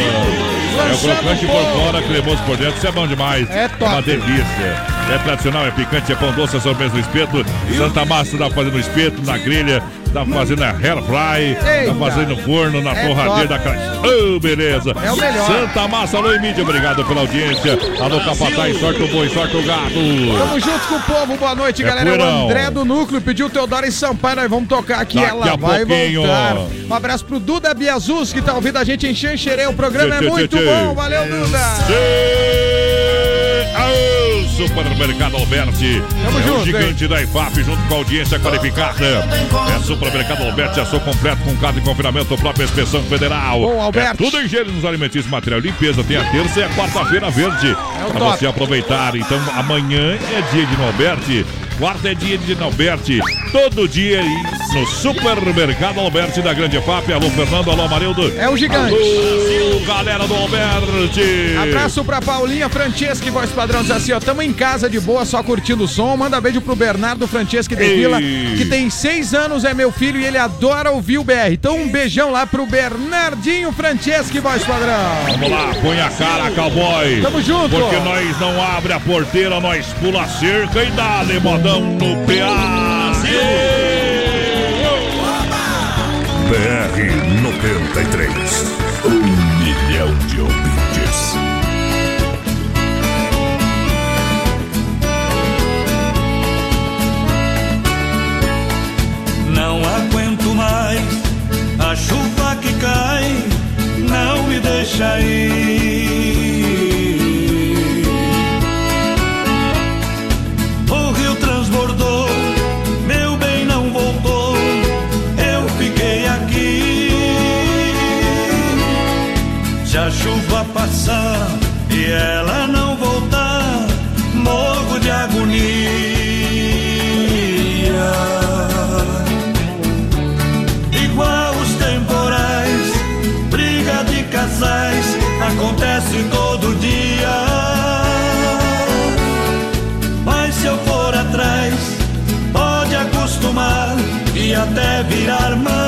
É o crocante por fora, cremoso por dentro, isso é bom demais. É top. Uma delícia. É tradicional, é picante, é pão doce, é sobremesa no espeto. Santa Massa fazer no espeto, na grelha, dá pra fazer na air fry, dá Eita. pra fazer no forno, na É torradeira da casa. Oh, beleza. É o melhor. Santa Massa, alô, mídia, obrigado pela audiência. Alô, Capataz, sorte o boi, sorte o gado. Tamo junto com o povo, boa noite, É galera. É poeirão. o André do Núcleo pediu Teodoro e Sampaio, nós vamos tocar aqui, Daqui ela a vai pouquinho. voltar. Um abraço pro Duda Biazus, que tá ouvindo a gente em Xanxerê. O programa Tchê, é tchê, muito tchê, bom, valeu, Duda. Aô, Supermercado Alberti. Tamo é o junto, gigante da IFAP, junto com a audiência qualificada. É Supermercado Alberti, ação completo com casa de confinamento, própria inspeção federal. Bom. É tudo em gênero nos alimentícios, material limpeza. Tem a terça e a quarta-feira verde. É o pra top. você aproveitar. Então, amanhã é dia de Norberti. Quarta é dia de Norberti. Todo dia aí no Supermercado Alberti da Grande FAP. Alô, Fernando. Alô, Amarildo. É o gigante. Alô, galera do Alberti. Abraço pra Paulinha Franceschi, voz padrão, diz assim, ó, tamo em casa de boa, só curtindo o som. Manda beijo pro Bernardo Franceschi de Ei. Vila, que tem seis anos, é meu filho e ele adora ouvir o BR. Então um beijão lá pro Bernardinho Franceschi, voz padrão. Vamos lá, põe a cara, cowboy. Tamo junto. Porque nós não abre a porteira, nós pula a cerca e dá-lhe modão no PA. BR 93. Um milhão de ouvintes. Não aguento mais a chuva que cai, não me deixa ir. Passar e ela não voltar, morro de agonia. Igual os temporais, briga de casais, acontece todo dia. Mas se eu for atrás, pode acostumar e até virar mania.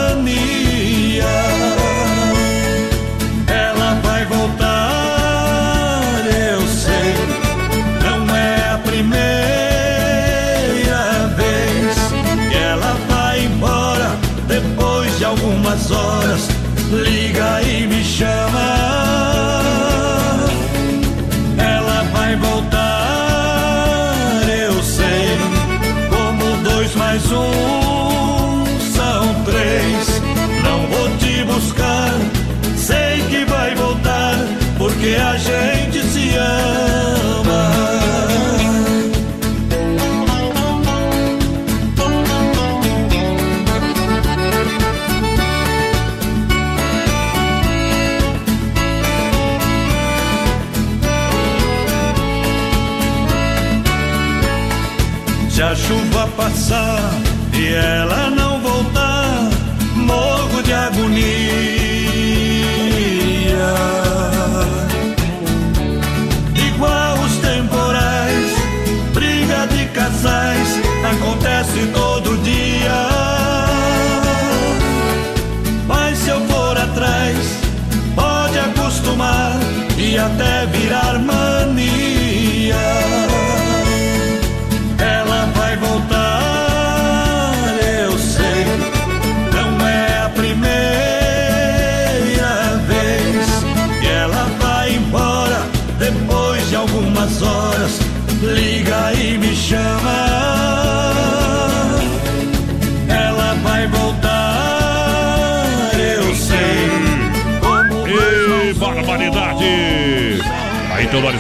Passar e ela não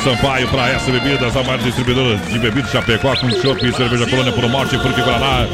Sampaio para essa bebidas, a maior distribuidora de bebidas Chapecó com chopp, cerveja colônia por morte, fruque Guaraná.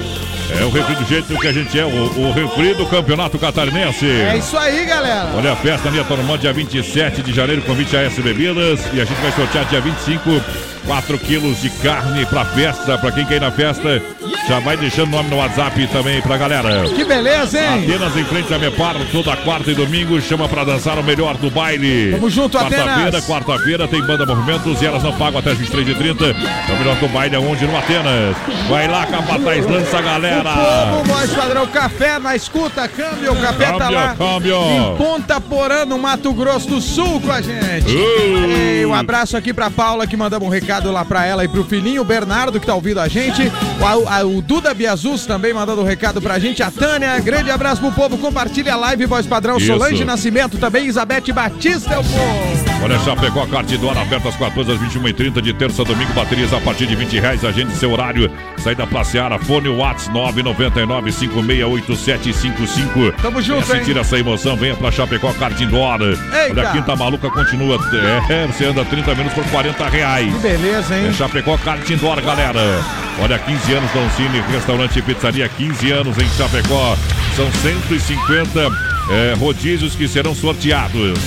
É o refri do jeito que a gente é, o, o refri do Campeonato Catarinense. É isso aí, galera. Olha a festa ali, Tormão, dia 27 de janeiro, convite a S Bebidas. E a gente vai sortear dia 25, 4 quilos de carne pra festa. Pra quem quer ir na festa, já vai deixando o nome no WhatsApp também pra galera. Que beleza, hein? Atenas em frente a Mepar, toda quarta e domingo, chama pra dançar o melhor do baile. Tamo junto, Quarta-feira, Atenas. quarta-feira tem banda Movimentos e elas não pagam até as 23h30. É o melhor do baile aonde no Atenas. Vai lá, Capataz, lança a galera. Povo, voz padrão, café na escuta, câmbio, o café tá Câmbio, lá câmbio. em Ponta Porã, no Mato Grosso do Sul com a gente. Uh. Ei, um abraço aqui pra Paula, que mandamos um recado lá pra ela e pro filhinho, o Bernardo, que tá ouvindo a gente. O, a- o Duda Biazus também mandando um recado pra gente. A Tânia, grande abraço pro povo, compartilha a live, voz padrão. Isso. Solange Nascimento também, Elizabeth Batista, é o povo. Olha, Chapecó, Cartidor, aberto às 14 às 21h30 de terça a domingo, baterias a partir de 20 reais. Agende seu horário, saída pra Seara, fone Whats 999-568755. Tamo junto, Venha hein? sentir essa emoção, venha pra Chapecó, Cartidor. Olha, a Quinta Maluca continua, é, você anda 30 minutos por 40 reais. Que beleza, hein? É Chapecó Cartindor, galera. Olha, 15 anos Dom Cine, restaurante e pizzaria, 15 anos em Chapecó. São 150 é, rodízios que serão sorteados.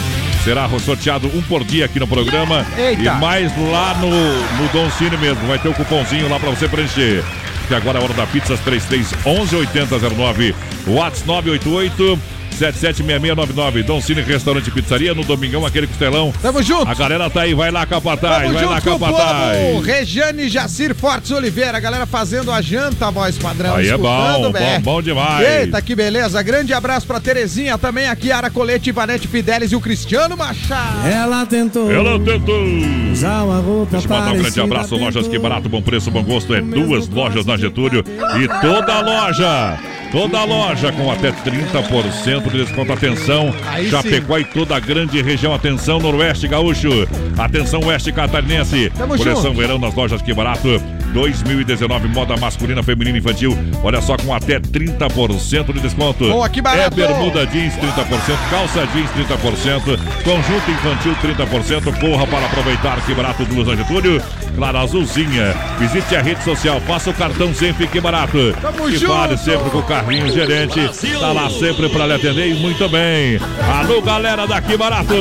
Será sorteado um por dia aqui no programa. Eita. E mais lá no, no Dom Cine mesmo. Vai ter o cupomzinho lá pra você preencher. Que agora é a hora da pizza 3311 8009. Whats 988 776699. Dom Cine Restaurante e Pizzaria no Domingão, aquele costelão. Tamo junto. A galera tá aí, vai lá, Capataz, Tamo vai lá, junto com o Capataz. povo. Rejane Jacir Fortes Oliveira, a galera fazendo a janta, voz padrão. Aí é bom, o BR. bom, bom demais. Eita, que beleza. Grande abraço pra Terezinha, também aqui, Ara Colete, Ivanete Fidelis e o Cristiano Machado. Ela tentou. Ela tentou. Usar uma roupa Deixa eu mandar um grande abraço, lojas que barato, bom preço, bom gosto. É duas lojas na Getúlio e toda loja. Toda loja com até 30% de desconto. Atenção, Aí Chapecó e toda a grande região. Atenção, Noroeste Gaúcho. Atenção, Oeste Catarinense. Tamo Coleção junto. Verão nas lojas que barato. 2019, moda masculina, feminina e infantil. Olha só, com até 30% de desconto. Boa, que barato. É bermuda jeans 30%, calça jeans 30%, conjunto infantil 30%. Corra para aproveitar que barato do Luz Getúlio. Claro, azulzinha. Visite a rede social, faça o cartão sempre que barato. Tamo e junto. fale sempre com o carrinho gerente. Tá lá sempre para lhe atender e muito bem. Alô, galera daqui barato.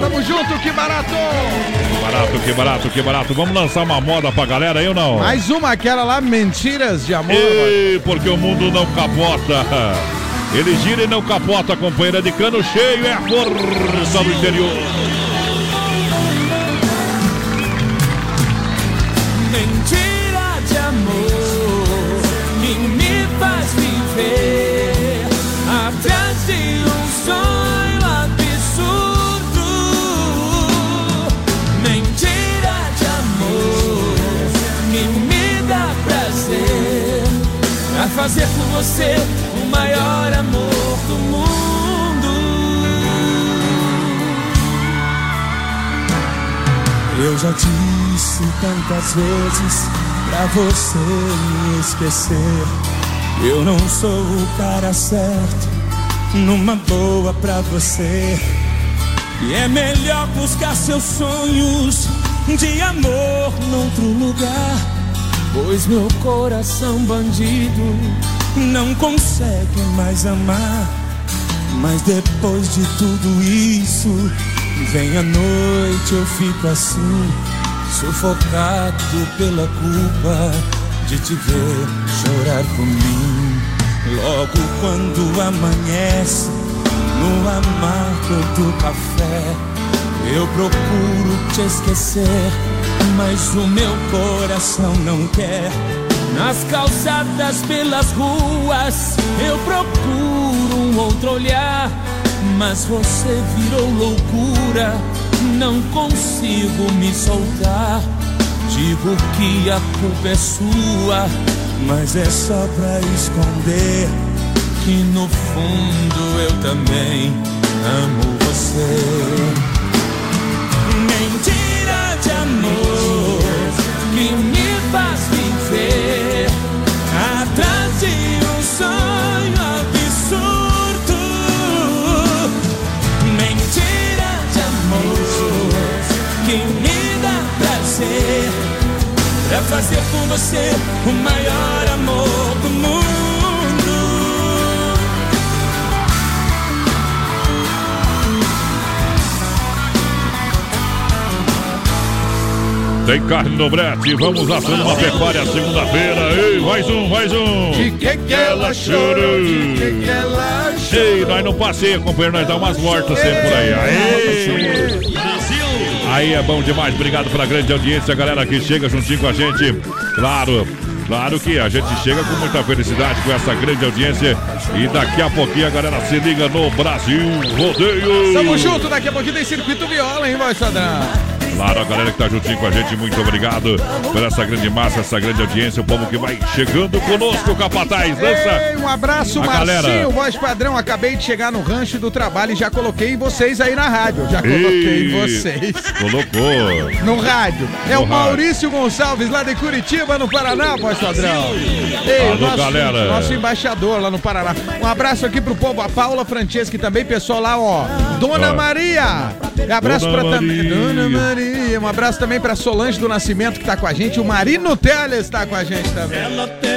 Tamo junto, que barato. Que barato, que barato, que barato. Vamos lançar uma moda pra galera aí ou não? Mais uma, aquela lá, Mentiras de Amor. Ei, porque o mundo não capota. Ele gira e não capota, companheira de cano cheio, é a força do interior. Mentira de amor que me faz viver atrás de um sonho fazer por você o maior amor do mundo. Eu já disse tantas vezes pra você me esquecer. Eu não sou o cara certo, numa boa pra você. E é melhor buscar seus sonhos de amor noutro lugar. Pois meu coração bandido não consegue mais amar. Mas depois de tudo isso, vem a noite, eu fico assim, sufocado pela culpa de te ver chorar por mim. Logo quando amanhece, no amargo do café, eu procuro te esquecer, mas o meu coração não quer. Nas calçadas pelas ruas, eu procuro um outro olhar, mas você virou loucura, não consigo me soltar. Digo que a culpa é sua, mas é só pra esconder que no fundo eu também amo você. Amor que me faz viver atrás de um sonho absurdo. Mentira de amor que me dá prazer pra fazer com você o maior amor Tem carne no brete, vamos assando uma pecuária segunda-feira. Ei, mais um, mais um. De que que ela chorou? De que que ela chorou? Ei, nós não passeia, companheiro, nós dá umas voltas sempre por aí. Aê! Aí é bom demais, obrigado pela grande audiência, galera que chega juntinho com a gente. Claro, claro que a gente chega com muita felicidade com essa grande audiência. E daqui a pouquinho a galera se liga no Brasil Rodeio. Tamo junto, daqui a pouquinho tem circuito viola, hein, voz padrão? Claro, a galera que tá juntinho com a gente, muito obrigado por essa grande massa, essa grande audiência, o povo que vai chegando conosco, Capataz. Dança! Ei, um abraço, A Marcinho, galera. voz padrão. Acabei de chegar no rancho do trabalho e já coloquei vocês aí na rádio. Já coloquei Ei, vocês Colocou. no rádio. É No o Maurício Gonçalves, lá de Curitiba, no Paraná, voz padrão. Ei, Alô, nosso, galera. nosso embaixador lá no Paraná. Um abraço aqui pro povo, a Paula Franceschi também, pessoal lá, ó. Dona. Maria. Um abraço Dona pra também. Dona Maria. Um abraço também pra Solange do Nascimento que tá com a gente. O Marino Teles tá com a gente também.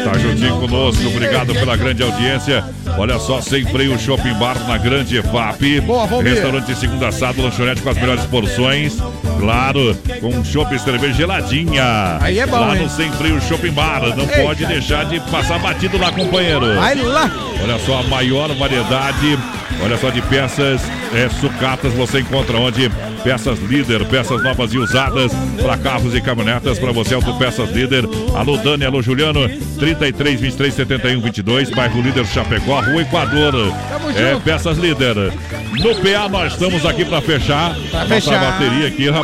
Tá juntinho conosco, obrigado pela grande audiência. Olha só, sem freio Shopping Bar na Grande EFAP. Boa, Valmir. Restaurante de segunda a sábado, lanchonete com as melhores porções. Claro, com chopp e cerveja geladinha. Aí é bom, Lá hein? no Sem Freio Shopping Bar. Não Eita. pode deixar de passar batido lá, companheiro. Vai lá. Olha só a maior variedade, olha só de peças é, sucatas você encontra onde? Peças líder, peças novas e usadas para carros e caminhonetas para você autopeças líder. Alô Dani, alô Juliano, 33 23 71 22, bairro líder Chapecó, Rua Equador. É peças líder. No PA nós estamos aqui para fechar Pra a nossa fechar. bateria aqui, rapaz.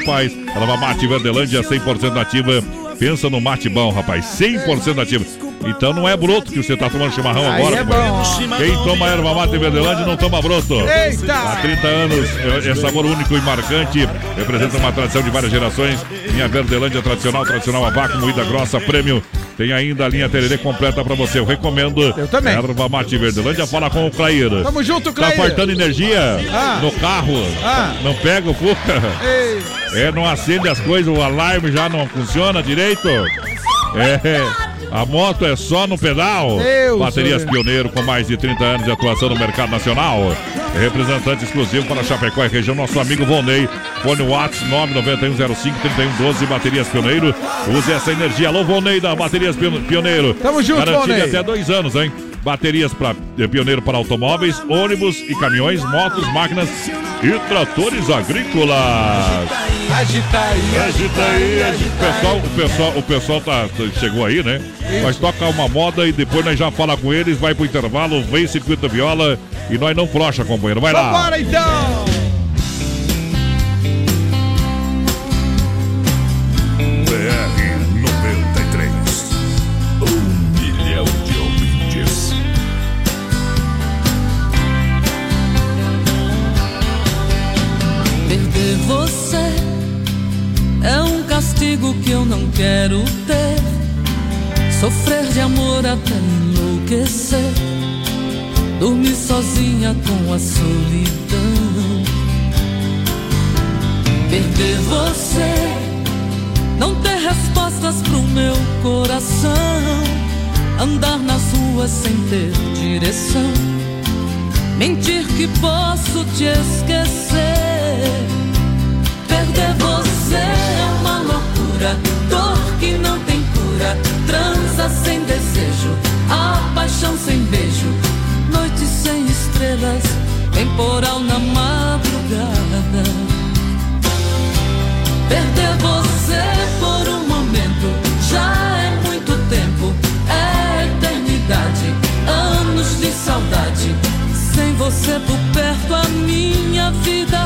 Erva Mate Verdelândia 100% nativa. Pensa no mate bom, rapaz, 100% nativa. Então não é broto que você tá tomando chimarrão Aí agora. é bom. Quem toma erva mate Verdelândia não toma broto. Eita! Há 30 anos, é, é sabor único e marcante. Representa uma tradição de várias gerações. Minha Verdelândia tradicional, tradicional a vácuo, moída grossa, prêmio. Tem ainda a linha tererê completa pra você. Eu recomendo. Eu também. Erva mate Verdelândia. Fala com o Clair. Tamo junto, Tá Clair. faltando energia Ah. no carro? Ah. Não pega o cuca? Ei. É, não acende as coisas, o alarme já não funciona direito. É, a moto é só no pedal. Deus Baterias Deus. Pioneiro com mais de 30 anos de atuação no mercado nacional. Representante exclusivo para Chapecó e região, nosso amigo Vonei. Fone Watts 991053112, Baterias Pioneiro. Use essa energia. Alô, Vonei da Baterias Pio- Pioneiro. Tamo junto, Garantia de Vonei. até dois anos, hein? Baterias para Pioneiro para automóveis, ônibus e caminhões, motos, máquinas e tratores agrícolas. Agita aí, Agita aí, agita o pessoal, o pessoal, o pessoal tá, tá- chegou aí, né? Nós toca uma moda e depois nós já fala com eles, vai pro intervalo, vem circuito da viola e nós não frocha, companheiro. Vai lá. Vambora então! Quero ter. Sofrer de amor até enlouquecer. Dormir sozinha com a solidão. Perder você. Não ter respostas pro meu coração. Andar nas ruas sem ter direção. Mentir que posso te esquecer. Perder você é loucura. Dor que não tem cura. Trança sem desejo. A paixão sem beijo. Noite sem estrelas. Temporal na madrugada. Perder você por um momento já é muito tempo, é eternidade, anos de saudade. Sem você por perto, a minha vida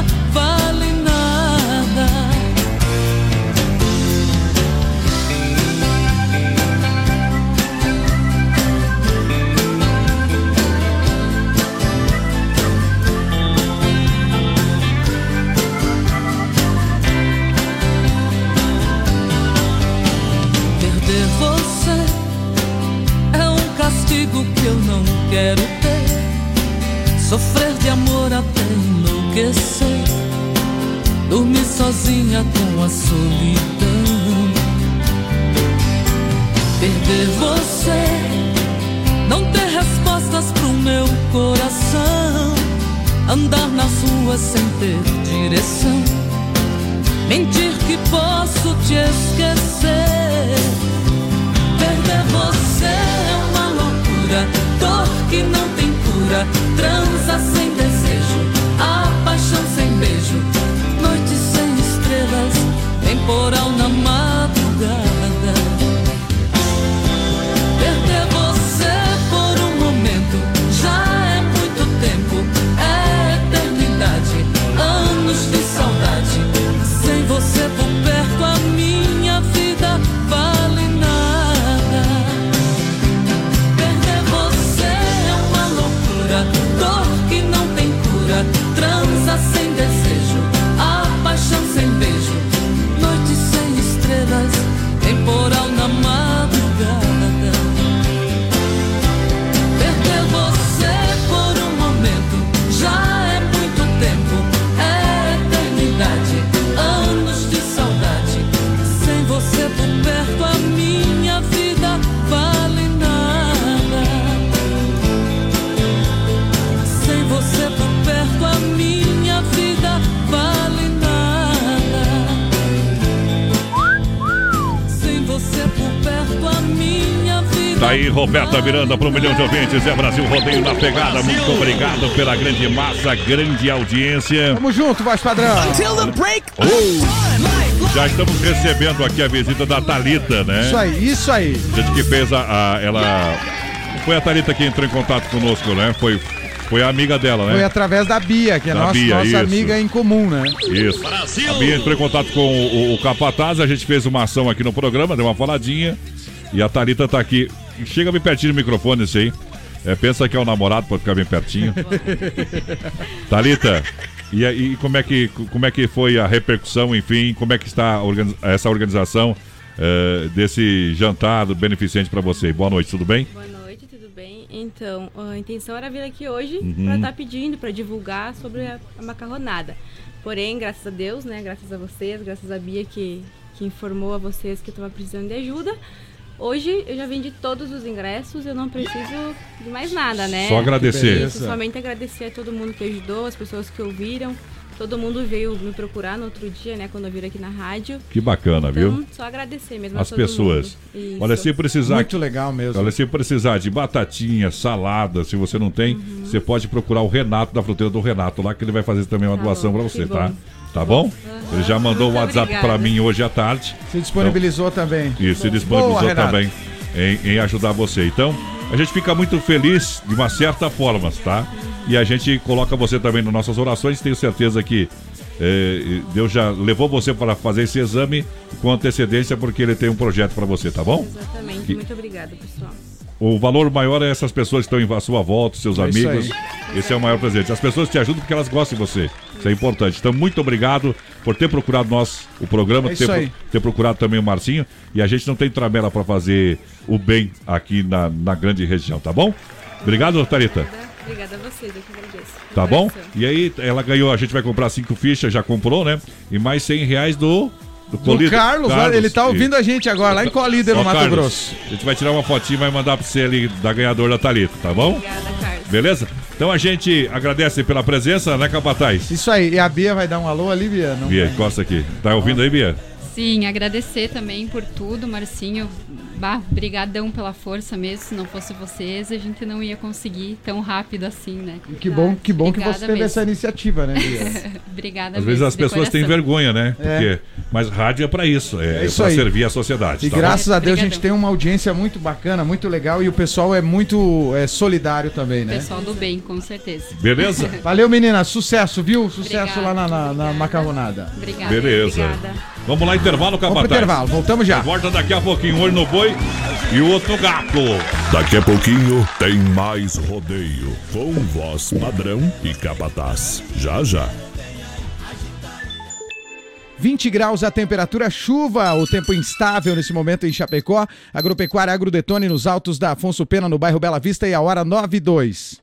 Miranda, para um milhão de ouvintes. É Brasil Rodeio na pegada. Muito obrigado pela grande massa, grande audiência. Tamo junto, voz padrão. Oh, já estamos recebendo aqui a visita da Thalita, né? Isso aí, isso aí. Gente que fez a, a- ela foi a Thalita que entrou em contato conosco, né? Foi foi a amiga dela, né? Foi através da Bia, que é Da nossa, Bia, nossa amiga em comum, né? Isso. A Bia entrou em contato com o, o Capataz, a gente fez uma ação aqui no programa, deu uma faladinha. E a Thalita tá aqui. Chega bem pertinho do microfone esse aí. É, pensa que é o namorado, pode ficar bem pertinho. Thalita, e aí como é, que, como é que foi a repercussão, enfim, como é que está organiz- essa organização eh, desse jantar beneficente para você? Boa noite, tudo bem? Boa noite, tudo bem? Então, a intenção era vir aqui hoje Uhum. para estar pedindo, para divulgar sobre a, a macarronada. Porém, graças a Deus, né? Graças a vocês, graças a Bia que, que informou a vocês que eu estava precisando de ajuda. Hoje eu já vendi todos os ingressos, eu não preciso de mais nada, né? Só agradecer. Isso, somente agradecer a todo mundo que ajudou, as pessoas que ouviram. Todo mundo veio me procurar no outro dia, né? Quando eu vir aqui na rádio. Que bacana, Então, viu? só agradecer mesmo a As todo pessoas. Olha, se precisar. Muito legal mesmo. Olha, se precisar de batatinha, salada, se você não tem, Uhum. você pode procurar o Renato da fruteira do Renato lá, que ele vai fazer também uma Tá doação pra você, que tá? bom. Tá bom? Ele já mandou o WhatsApp pra mim hoje à tarde. Se disponibilizou também. Então, e se disponibilizou Boa, também em, em ajudar você. Então, a gente fica muito feliz de uma certa forma, tá? E a gente coloca você também nas nossas orações. Tenho certeza que eh, Deus já levou você para fazer esse exame com antecedência, porque ele tem um projeto para você, tá bom? Exatamente. Que- Muito obrigada, pessoal. O valor maior é essas pessoas que estão em à sua volta, seus É isso amigos. Esse é o maior presente. As pessoas te ajudam porque elas gostam de você. Isso é importante. Então, muito obrigado por ter procurado nós, o programa, É ter, aí. ter procurado também o Marcinho. E a gente não tem tramela para fazer o bem aqui na, na grande região, tá bom? Obrigado, Tarita. Obrigada a vocês, eu que agradeço. Tá bom? E aí, ela ganhou, a gente vai comprar cinco fichas, já comprou, né? E mais 100 reais do. Do, Do. Carlos, olha, ele tá ouvindo a gente agora, lá em Colíder, no Mato Carlos, Grosso. A gente vai tirar uma fotinha e vai mandar pra você ali da ganhadora da Thalita, tá bom? Obrigada, Carlos. Beleza? Então a gente agradece pela presença, né, Capataz? Isso aí. E a Bia vai dar um alô ali, Bia? Não Bia, vai. encosta aqui. Tá ouvindo aí, Bia? Sim, agradecer também por tudo, Marcinho. Bah, brigadão pela força mesmo. Se não fosse vocês, a gente não ia conseguir tão rápido assim, né? Que bom, que bom que Obrigada você teve mesmo. essa iniciativa, né? Obrigada Às mesmo, vezes as pessoas têm coração. vergonha, né? É. Porque, mas rádio é pra isso, é, É pra aí. servir a sociedade. E tá graças bom? a Deus a gente tem uma audiência muito bacana, muito legal e o pessoal é muito é, solidário também, né? Pessoal do bem, com certeza. Beleza? Valeu, menina. Sucesso, viu? Sucesso Obrigada, lá na, na, na macarronada. Obrigada. Beleza. Vamos lá, intervalo, Capataz. Vamos pro intervalo, voltamos já. Volta daqui a pouquinho, um olho no boi e o outro gato. Daqui a pouquinho tem mais rodeio com voz padrão e capataz. Já já. 20 graus a temperatura, chuva, o tempo instável nesse momento em Chapecó. Agropecuária Agrodetone nos altos da Afonso Pena, no bairro Bela Vista, e a hora 9 e 2.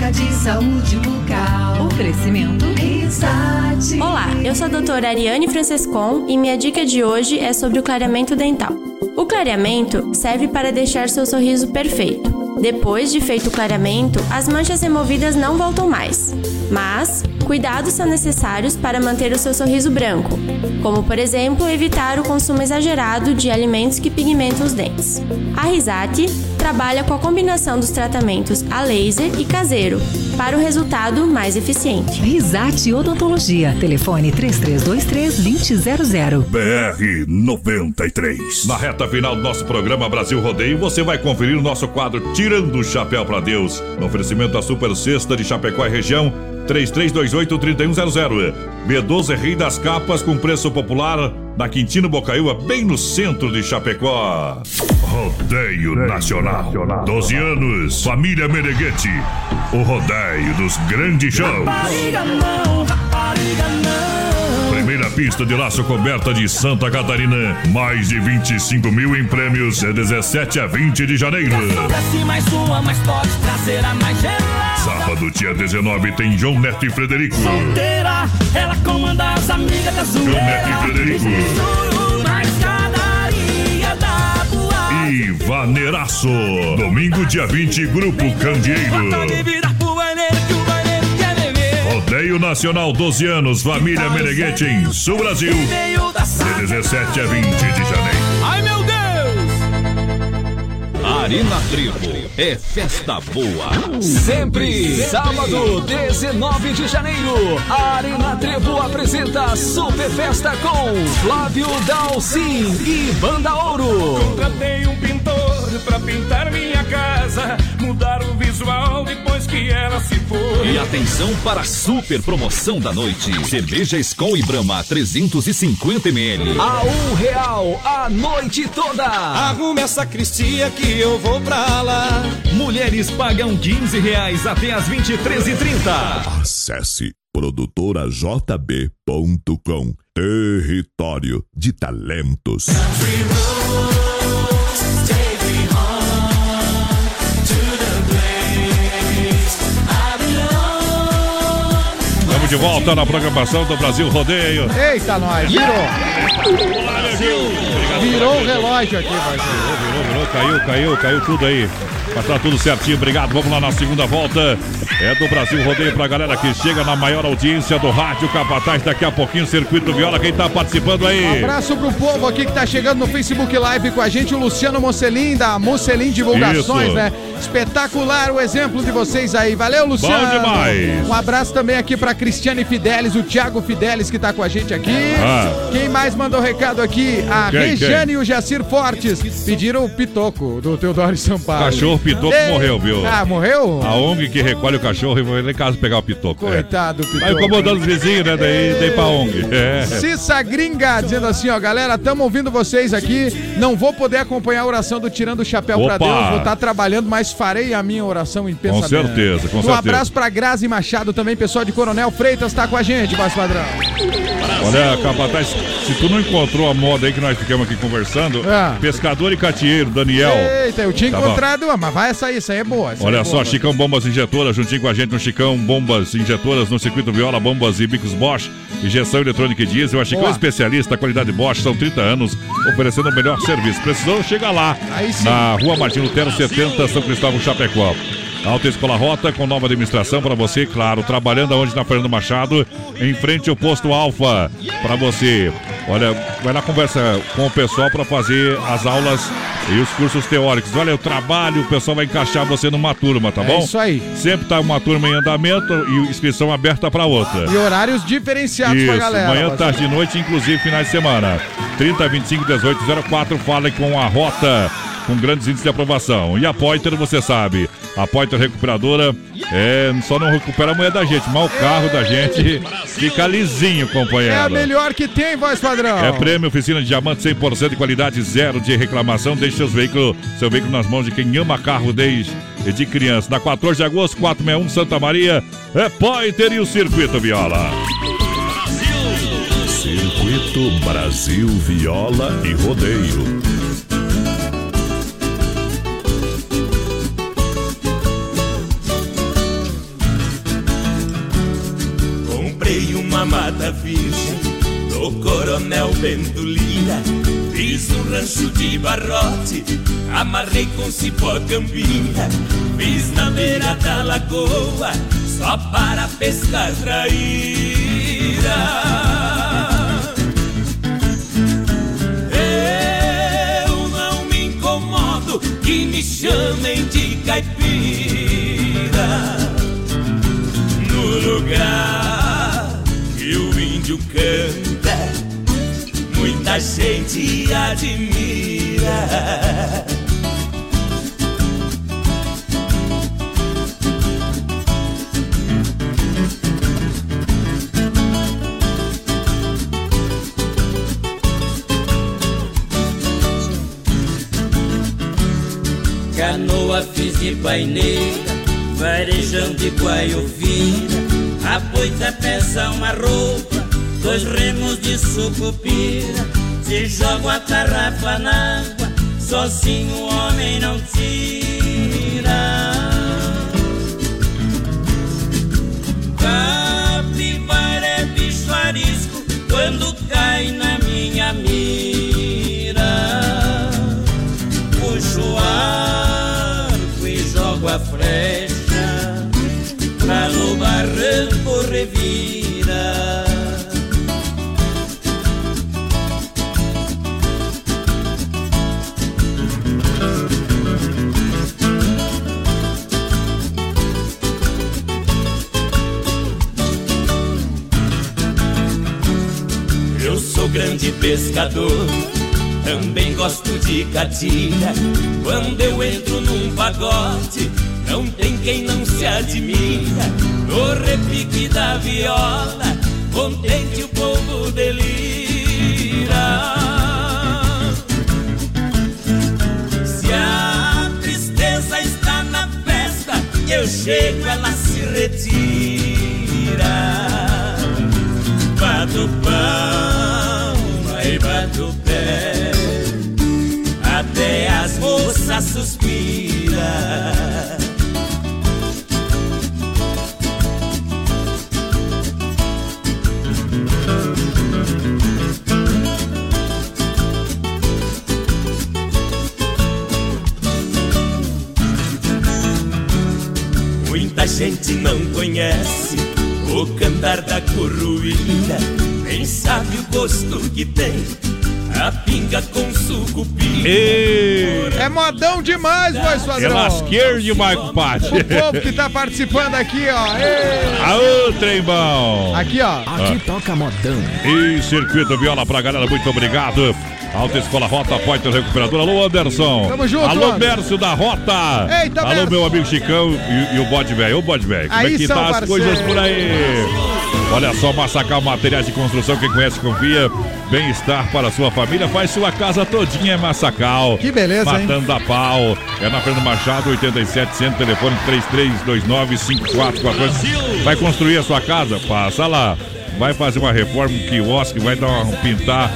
Dica de saúde bucal. Oferecimento. Risate. Olá, eu sou a doutora Ariane Francescon e minha dica de hoje é sobre o clareamento dental. O clareamento serve para deixar seu sorriso perfeito. Depois de feito o clareamento, as manchas removidas não voltam mais. Mas, cuidados são necessários para manter o seu sorriso branco, como por exemplo evitar o consumo exagerado de alimentos que pigmentam os dentes. A Risate trabalha com a combinação dos tratamentos a laser e caseiro para o resultado mais eficiente. Risate Odontologia. Telefone 3323-2000. BR 93. Na reta final do nosso programa Brasil Rodeio, você vai conferir o nosso quadro Tirando o Chapéu pra Deus. No oferecimento da Super Sexta de Chapecó e região, 3328-3100. B12 Rei das Capas com preço popular na Quintino Bocaiúva, bem no centro de Chapecó. Rodeio Nacional. 12 anos. Família Meneghete. O rodeio dos grandes shows. Rapariga não, rapariga não. Primeira pista de laço coberta de Santa Catarina. Mais de 25 mil em prêmios. De 17 a 20 de janeiro. Mais uma, mais. Sábado, dia 19, tem João Neto e Frederico. Solteira, ela comanda as amigas da João Neto e Frederico. E Vaneiraço. Domingo, dia 20, Grupo Candeeiro. Rodeio Nacional 12 anos, família Meneghete em Sul Brasil. De 17 a 20 de janeiro. Ai meu Deus! Arena Trevo é festa boa. Sempre. Sábado, 19 de janeiro. A Arena Trevo apresenta Super Festa com Flávio Dalcin e Banda Ouro. Contratei um pintor pra pintar minha casa, mudar o visual depois que ela se foi. E atenção para a super promoção da noite. Cerveja Skol e Brahma 350ml. A um real a noite toda. Arrume essa cristia que eu vou pra lá. Mulheres pagam 15 reais até as 23h30. Acesse produtorajb.com. Território de talentos. de volta na programação do Brasil Rodeio. Eita, nós, virou. Virou o relógio aqui, parceiro. Virou, virou, caiu, caiu, caiu tudo aí. Mas tá tudo certinho, obrigado. Vamos lá na segunda volta. É do Brasil Rodeio pra galera que chega na maior audiência do Rádio Capataz. Daqui a pouquinho, Circuito Viola. Quem tá participando aí? Um abraço pro povo aqui que tá chegando no Facebook Live com a gente, o Luciano Mocelin, da Mocelin Divulgações, Isso. né? Espetacular o exemplo de vocês aí. Valeu, Luciano. Bom demais. Um abraço também aqui pra Cristiane Fidelis, o Thiago Fidelis que tá com a gente aqui. Ah. Quem mais mandou recado aqui? A Quem, Regiane quem? e o Jacir Fortes pediram o pitoco do Teodoro Sampaio. Cachorro Pitoco Ei. morreu, viu? Ah, morreu? A ONG que recolhe o cachorro e vai lá em casa pegar o Pitoco. é. Coitado, Pitoco. Vai incomodando os vizinhos, né? Daí, daí pra ONG. É. Cissa Gringa dizendo assim, ó, galera, estamos ouvindo vocês aqui. Não vou poder acompanhar a oração do Tirando o Chapéu pra Opa! Deus. Vou estar trabalhando, mas farei a minha oração em pensamento. certeza, com um certeza. abraço pra Grazi Machado também, pessoal de Coronel Freitas tá com a gente, Baixo Padrão. Olha, Capataz, se tu não encontrou a moda aí que nós ficamos aqui conversando, Ah. pescador e catieiro, Daniel. Eita, eu tinha Tá bom. encontrado, uma, vai essa aí, essa aí é boa. Olha é só, boa. Chicão Bombas Injetoras, juntinho com a gente no Chicão Bombas Injetoras, no Circuito Viola, Bombas e Bicos Bosch, injeção eletrônica e diesel. A Chicão é especialista, qualidade Bosch, são 30 anos, oferecendo o melhor serviço. Precisou, chega lá, na Rua Martin Lutero 70, São Cristóvão, Chapecó. Alta Escola Rota com nova administração para você, claro, trabalhando aonde na Fernando Machado, em frente ao posto Alfa, para você. Olha, vai lá conversa com o pessoal para fazer as aulas e os cursos teóricos. Olha, o trabalho, o pessoal vai encaixar você numa turma, tá É bom? isso aí. Sempre tá uma turma em andamento e inscrição aberta para outra. E horários diferenciados Isso, pra galera. manhã, tarde e noite, inclusive finais de semana. 30, 25, 18, 04, fale com a Rota, com grandes índices de aprovação. E a Pointer, você sabe, a Pointer Recuperadora é, só não recupera a mulher da gente, mas o carro da gente fica lisinho, É a companheiro. melhor que tem, voz padrão. É prêmio oficina de diamante 100% de qualidade, zero de reclamação. Deixe seus veículos, seu veículo nas mãos de quem ama carro desde de criança. Na 14 de agosto, 461 Santa Maria, é Pointer e o Circuito Viola. Circuito Brasil Viola e Rodeio. Uma mata virgem do Coronel Bento Lira. Fiz um rancho de barrote, amarrei com cipó cambira. Fiz na beira da lagoa, só para pescar traíra. Eu não me incomodo que me chamem de caipira no lugar índio canta, muita gente admira. Canoa fiz de paineira, varejando de guaiovira. A boita pesa uma roupa, dois remos de sucupira. Se joga a tarrafa na água, sozinho o homem não tira. Capivara é bicho arisco quando cai na minha mira. Puxo o arco e jogo a flecha, lá no barranco revira. Pescador, também gosto de catira. Quando eu entro num pagote, não tem quem não se admira. No repique da viola, contente o povo delira. Se a tristeza está na festa, eu chego, ela se retira. Bato palma do pé. Até as moças suspiram. Muita gente não conhece o cantar da coruína nem sabe o gosto que tem pinga com sucupira. É modão demais, voz padrão. É lasqueiro demais, compadre. O povo que tá participando aqui, ó. Ei. Aô, trem bom. Aqui, ó. Aqui toca modão. E circuito viola pra galera, muito obrigado. Alta Escola Rota, Poiter Recuperador. Alô, Anderson. Tamo junto, Alô, Anderson. Mércio da Rota. Eita, Alô, Mércio. meu amigo Chicão e, e o bode velho. Ô, bode velho. Como é que tá as coisas por aí? Olha só, Massacal Materiais de Construção. Quem conhece, confia. Bem-estar para sua família. Faz sua casa todinha, é Massacal. Que beleza, hein? Matando a pau. É na Fernando Machado, 8700, telefone 33295414. Vai construir a sua casa? Passa lá. Vai fazer uma reforma, um quiosque, vai dar uma pintar,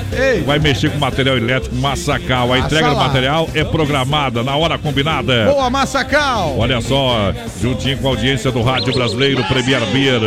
vai mexer com material elétrico, massacal. A entrega do material é programada, na hora combinada. Boa, Massacal. Olha só, juntinho com a audiência do Rádio Brasileiro Premier Beer.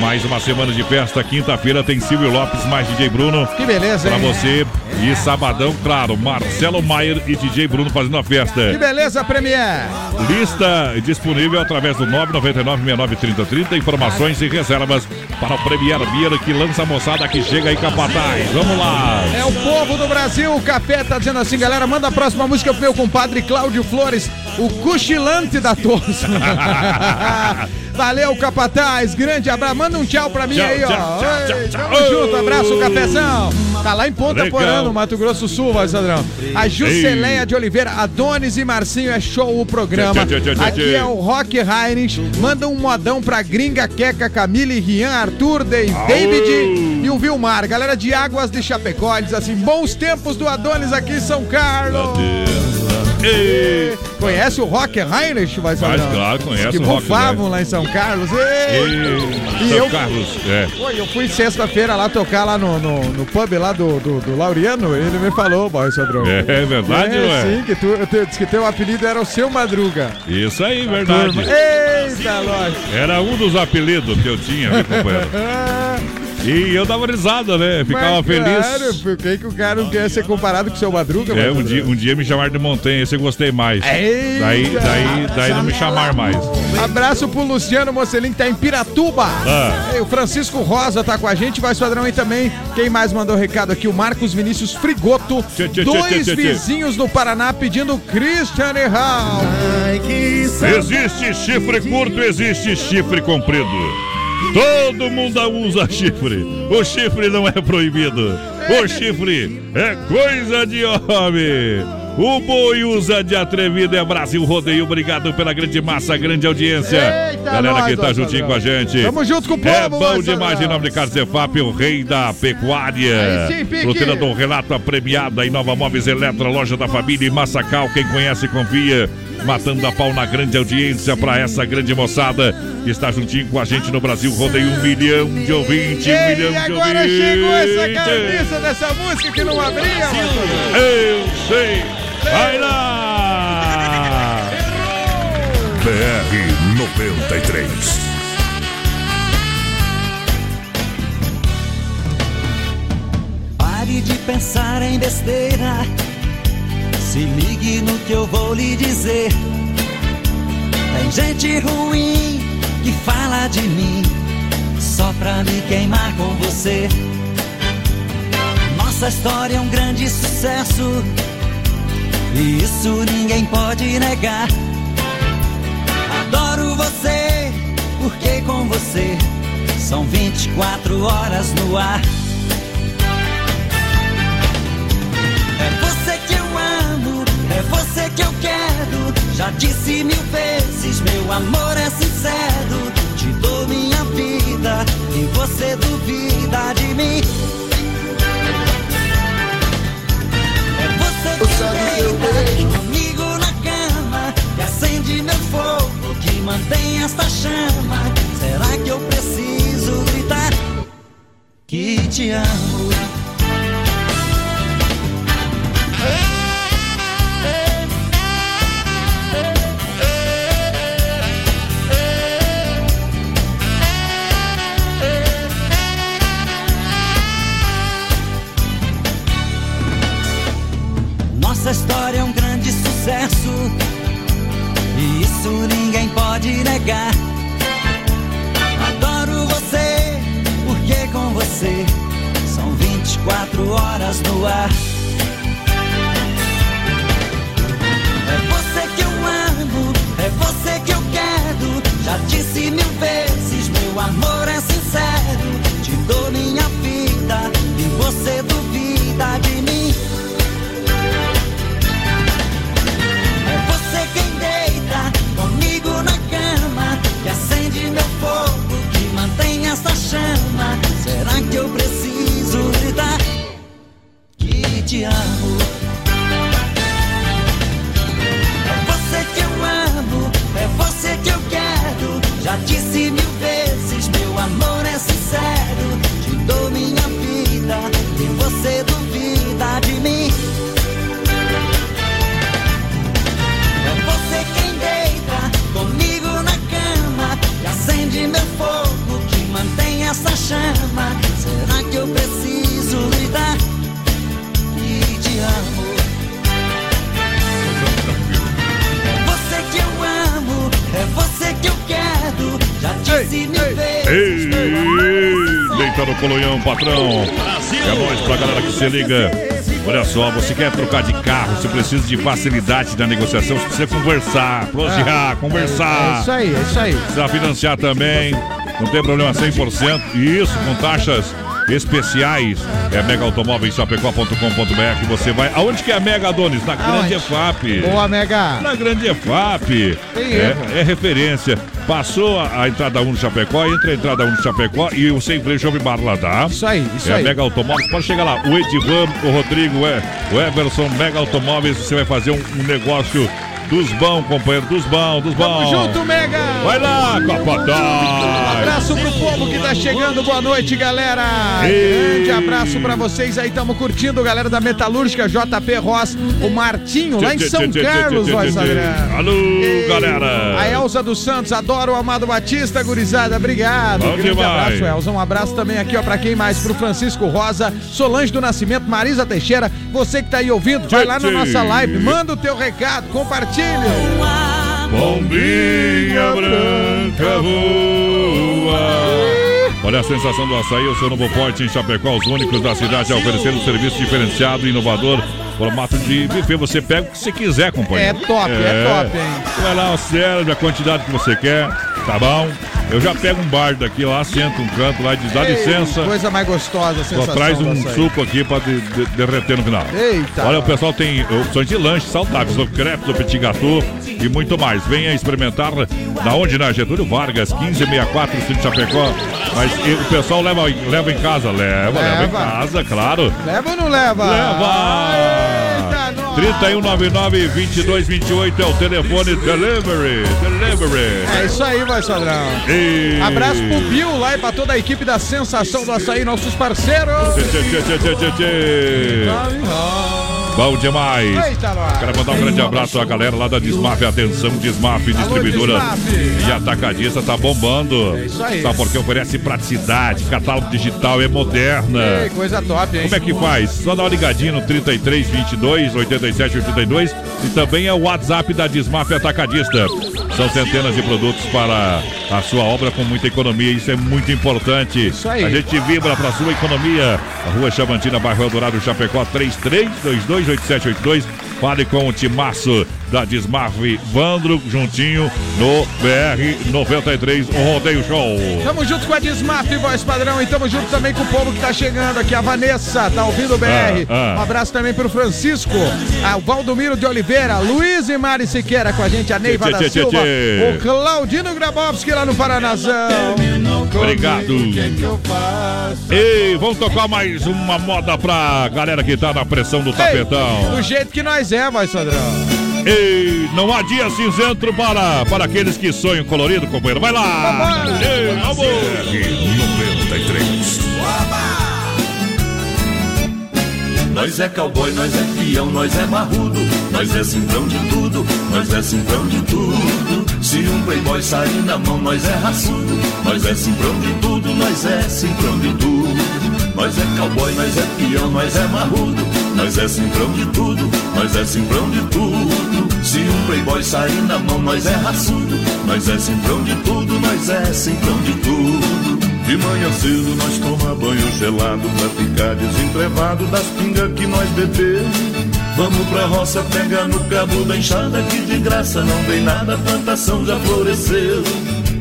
Mais uma semana de festa. Quinta-feira tem Silvio Lopes mais DJ Bruno. Que beleza, Pra hein? você. E sabadão, claro, Marcelo Maier e DJ Bruno fazendo a festa. Que beleza, Premier. Lista disponível através do 999-693030. Informações e reservas para o Premier Beer que lança a moçada que chega aí, Capataz. Vamos lá. É o povo do Brasil. O Café tá dizendo assim, galera, manda a próxima música pro meu compadre Cláudio Flores, o cochilante da Tosse. Valeu, Capataz. Grande abraço. Manda um tchau pra mim Tchau, aí, ó. tchau, tchau, Oi, tchau, Tamo tchau. junto. Abraço, Cafezão. Tá lá em Ponta Legal. Porã, no Mato Grosso do Sul, padrão. A Jusceleia de Oliveira, Adonis e Marcinho é show o programa. Aqui é o Rock Heinrich. Manda um modão pra Gringa, Queca, Camille, Rian, Arthur, Dave, David e o Vilmar. Galera de Águas de Chapecó, diz assim: bons tempos do Adonis aqui em São Carlos. Ei. Conhece o Rock Heinrich, vai Mas, saber? claro, conhece que o Rock bufavam lá em São Carlos. Ei. Ei, E São eu- Carlos, é. Eu fui sexta-feira lá tocar lá no, no, no pub lá do, do, do Laureano, ele me falou, boy, Sadrão. É verdade, é, não é? Sim, que tu, tu disse que teu apelido era o seu Madruga. Isso aí, verdade. Turma. Eita, lógico. Era um dos apelidos que eu tinha, meu companheiro. E eu dava risada, né? Ficava Mas, feliz. Claro, por que, que o cara não quer ser comparado com o seu Madruga? É, um dia, um dia me chamaram de montanha, esse eu gostei mais. Eita. Daí, daí, daí não me chamaram mais. Abraço pro Luciano Mocelin, que tá em Piratuba. Ah. O Francisco Rosa tá com a gente, vai padrão aí também. Quem mais mandou recado aqui? O Marcos Vinícius Frigoto. Tchê, tchê, Dois tchê, tchê. vizinhos do Paraná pedindo Christian Hall. Existe chifre curto, existe chifre comprido. Todo mundo usa chifre. O chifre não é proibido. O chifre é coisa de homem. O boi usa de atrevido é Brasil Rodeio. Obrigado pela grande massa, grande audiência. Eita, Galera nós, que tá juntinho com a gente. Tamo junto com o povo, É bom demais em nome de Carlos Zefap, o rei da pecuária. Fruteira do Relato, a premiada em Nova Móveis Eletro, loja da família em Massacal. Quem conhece, confia. Matando a pau na grande audiência para essa grande moçada que está juntinho com a gente no Brasil. Rodeio um milhão de ouvintes, um Ei, milhão e de agora ouvintes. chegou essa carniça dessa música que não abria. Eu sei. Vai lá! BR 93. Pare de pensar em besteira. Se ligue no que eu vou lhe dizer. Tem gente ruim que fala de mim só pra me queimar com você. Nossa história é um grande sucesso e isso ninguém pode negar. Adoro você porque com você são 24 horas no ar. É você que eu quero. Já disse mil vezes, meu amor é sincero. Te dou minha vida e você duvida de mim. É você que deita comigo na cama, que acende meu fogo, que mantém esta chama. Será que eu preciso gritar que te amo? Se liga. Olha só, você quer trocar de carro, você precisa de facilidade na negociação, você precisa conversar, prosear, conversar. É isso aí, é isso aí. Precisa financiar também, não tem problema 100%. Isso, com taxas especiais. É megaautomóveis.chapecó.com.br. Você vai. Aonde que é a Mega Adonis? Na Grande? EFAP. Boa, Mega. Na Grande EFAP. É, é referência. Passou a, a entrada 1 do Chapecó, entra a entrada 1 do Chapecó e o sem freio Jovem Bar lá, tá? Isso aí, isso é aí. Mega Automóveis. Pode chegar lá. O Edivan, o Rodrigo, é, o Everson, Mega Automóveis. Você vai fazer um, um negócio dos bons, companheiro. Dos bons, dos bons. Tamo junto, Mega! Vai lá, Capataz! Abraço pro povo que tá chegando, boa noite, galera! Ei. Grande abraço pra vocês aí, tamo curtindo, galera da Metalúrgica, JP Ross, o Martinho, lá em São Carlos, voz Adriano. Alô, galera! A Elza dos Santos, adoro o Amado Batista, gurizada, obrigado. Bom Grande demais. abraço, Elza. Um abraço também aqui, ó, pra quem mais? Pro Francisco Rosa, Solange do Nascimento, Marisa Teixeira, você que tá aí ouvindo, vai lá na nossa live, manda o teu recado, compartilha. Bombinha branca voa. Olha a sensação do açaí, o seu novo forte em Chapecó, os únicos da cidade a oferecer um serviço diferenciado e inovador. Formato de buffet, você pega o que você quiser, companheiro. É top, é top, hein? Vai lá, serve a quantidade que você quer, tá bom? Eu já pego um bar daqui lá, sento um canto lá e diz, dá Ei, licença. Coisa mais gostosa, a Só sensação traz um suco aqui pra de- de- derreter no final. Eita. Olha, o pessoal tem opções de lanche saudáveis, o crepe, o petit gâteau e muito mais. Venha experimentar da onde, na Getúlio Vargas, 1564, Centro Chapecó. Mas e o pessoal leva, leva em casa, leva, leva, em Leva. casa, claro. Leva ou não leva? Leva! 3199-2228 é o telefone Delivery. Delivery. É isso aí, vai, Sadrão. E... Abraço pro Bill lá e pra toda a equipe da Sensação do Açaí, nossos parceiros. Tchê, tchê, tchê, tchê, tchê, tchê. Bom demais. Quero mandar um grande abraço à galera lá da Desmaf. Atenção, Desmaf, distribuidora Desmaf. e atacadista, tá bombando. É isso aí. Sabe por quê? Oferece praticidade, catálogo digital, é moderna. Ei, coisa top, hein? Como é que faz? Só dá uma ligadinha no 33 22 87 82 e também é o WhatsApp da Desmaf Atacadista. São centenas de produtos para a sua obra com muita economia, isso é muito importante. Isso aí. A gente vibra para a sua economia. A Rua Chavantina, bairro Eldorado, Chapecó, 33228782. Fale com o timaço da Desmaf Vandro, juntinho no BR 93, o Rodeio Show. Tamo junto com a Desmaf, voz padrão, e tamo junto também com o povo que tá chegando aqui. A Vanessa, tá ouvindo o BR. Ah, ah. Um abraço também pro Francisco, a Valdomiro de Oliveira, Luiz e Mari Siqueira com a gente, a Neiva Tchê, da tchê, Silva, tchê. o Claudino Grabowski lá no Paranazão. Obrigado. Ei, vamos tocar mais uma moda pra galera que tá na pressão do tapetão. Do jeito que nós é, voz padrão. Ei, não há dia cinzento para, para aqueles que sonham colorido, companheiro. Vai lá! Ei, vamos! 93. Nós é cowboy, nós é peão, nós é marrudo, nós é simprão de tudo, nós é simprão de tudo. Se um playboy sair na mão, nós é raçudo, nós é simprão de tudo, nós é simprão de tudo. Nós é cowboy, nós é peão, nós é marrudo, nós é simprão de tudo, nós é simprão de tudo. Se um playboy sair na mão, nós é raçudo, nós é simprão de tudo, nós é simprão de tudo. De manhã cedo nós toma banho gelado pra ficar desentrevado das pingas que nós bebemos. Vamos pra roça pegar no cabo da enxada que de graça não vem nada, a plantação já floresceu.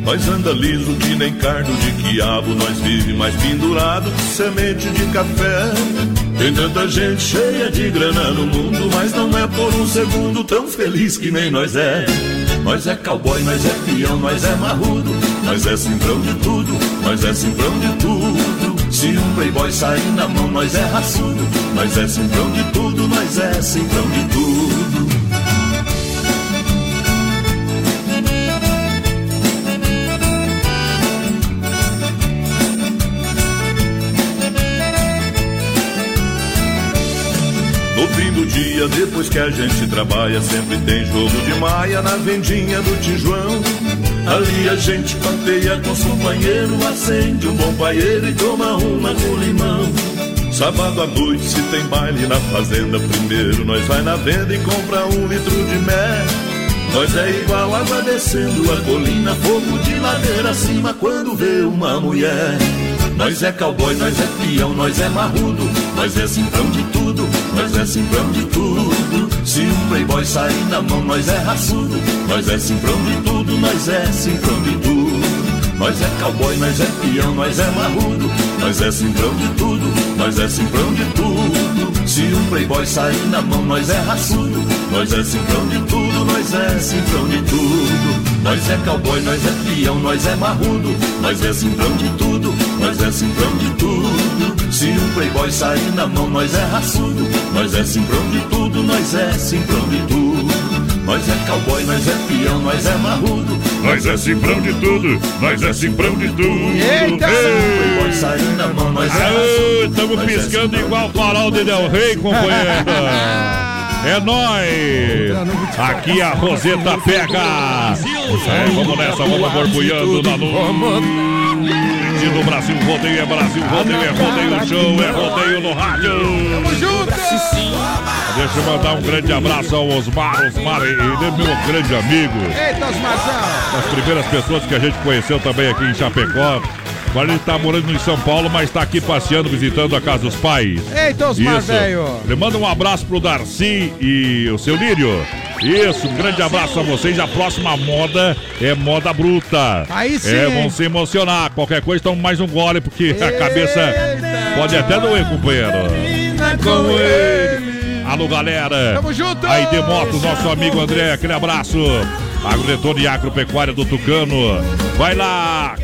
Nós anda liso que nem cardo de quiabo, nós vive mais pendurado que semente de café. Tem tanta gente cheia de grana no mundo, mas não é por um segundo tão feliz que nem nós é. Nós é cowboy, nós é peão, nós é marrudo, nós é cimprão de tudo, nós é cimprão de tudo. Se um playboy sair na mão, nós é raçudo, nós é cimprão de tudo, nós é cimprão de tudo. Dia, depois que a gente trabalha, sempre tem jogo de maia na vendinha do Tijuão. Ali a gente papeia com os companheiros, acende um bom paieiro e toma uma com limão. Sábado à noite, se tem baile na fazenda, primeiro nós vai na venda e compra um litro de mel. Nós é igual água descendo a colina, fogo de ladeira acima quando vê uma mulher. Nós é cowboy, nós é peão, nós é marrudo, nós é cimprão de tudo, nós é cimprão de tudo. Se um playboy sair na mão, nós é raçudo, nós é cimprão de tudo, nós é cimprão de tudo. Nós é cowboy, nós é peão, nós é marrudo, nós é cimprão de tudo, nós é cimprão de tudo. Se um playboy sair na mão, nós é raçudo, nós é cimprão de tudo, nós é cimprão de tudo. Nós é cowboy, nós é peão, nós é marrudo, nós é cimprão de tudo, nós é cimprão de tudo. Se um playboy sair na mão, nós é raçudo, nós é cimprão de tudo, nós é cimprão de tudo. Nós é cowboy, nós é peão, nós é marrudo. Nós é cimprão de tudo, nós é cimprão de tudo. Eita! Ei! Playboy sair na mão, nós é raçudo. Tamo é piscando igual farol de Del Rey, companheiro. É nóis! Aqui a Roseta pega! É, vamos nessa, vamos borbulhando na noite do Brasil. Rodeio é Brasil, rodeio é rodeio show, é rodeio no rádio. Tamo junto! Deixa eu mandar um grande abraço ao Osmar. Osmar, ele é meu grande amigo. Eita, Osmarzão! Das primeiras pessoas que a gente conheceu também aqui em Chapecó. Agora ele tá morando em São Paulo, mas tá aqui passeando, visitando a casa dos pais. Eita, Isso. velho! Ele manda um abraço pro Darcy e o seu Lírio. Isso, um grande abraço a vocês. A próxima moda é moda bruta. Aí sim, É, vão se emocionar. Qualquer coisa, toma mais um gole, porque a cabeça pode até doer, companheiro. Com ele. Alô, galera. Tamo junto. Aí, Demotos, nosso amigo André, aquele abraço. Agrodetone e Agropecuária do Tucano. Vai lá,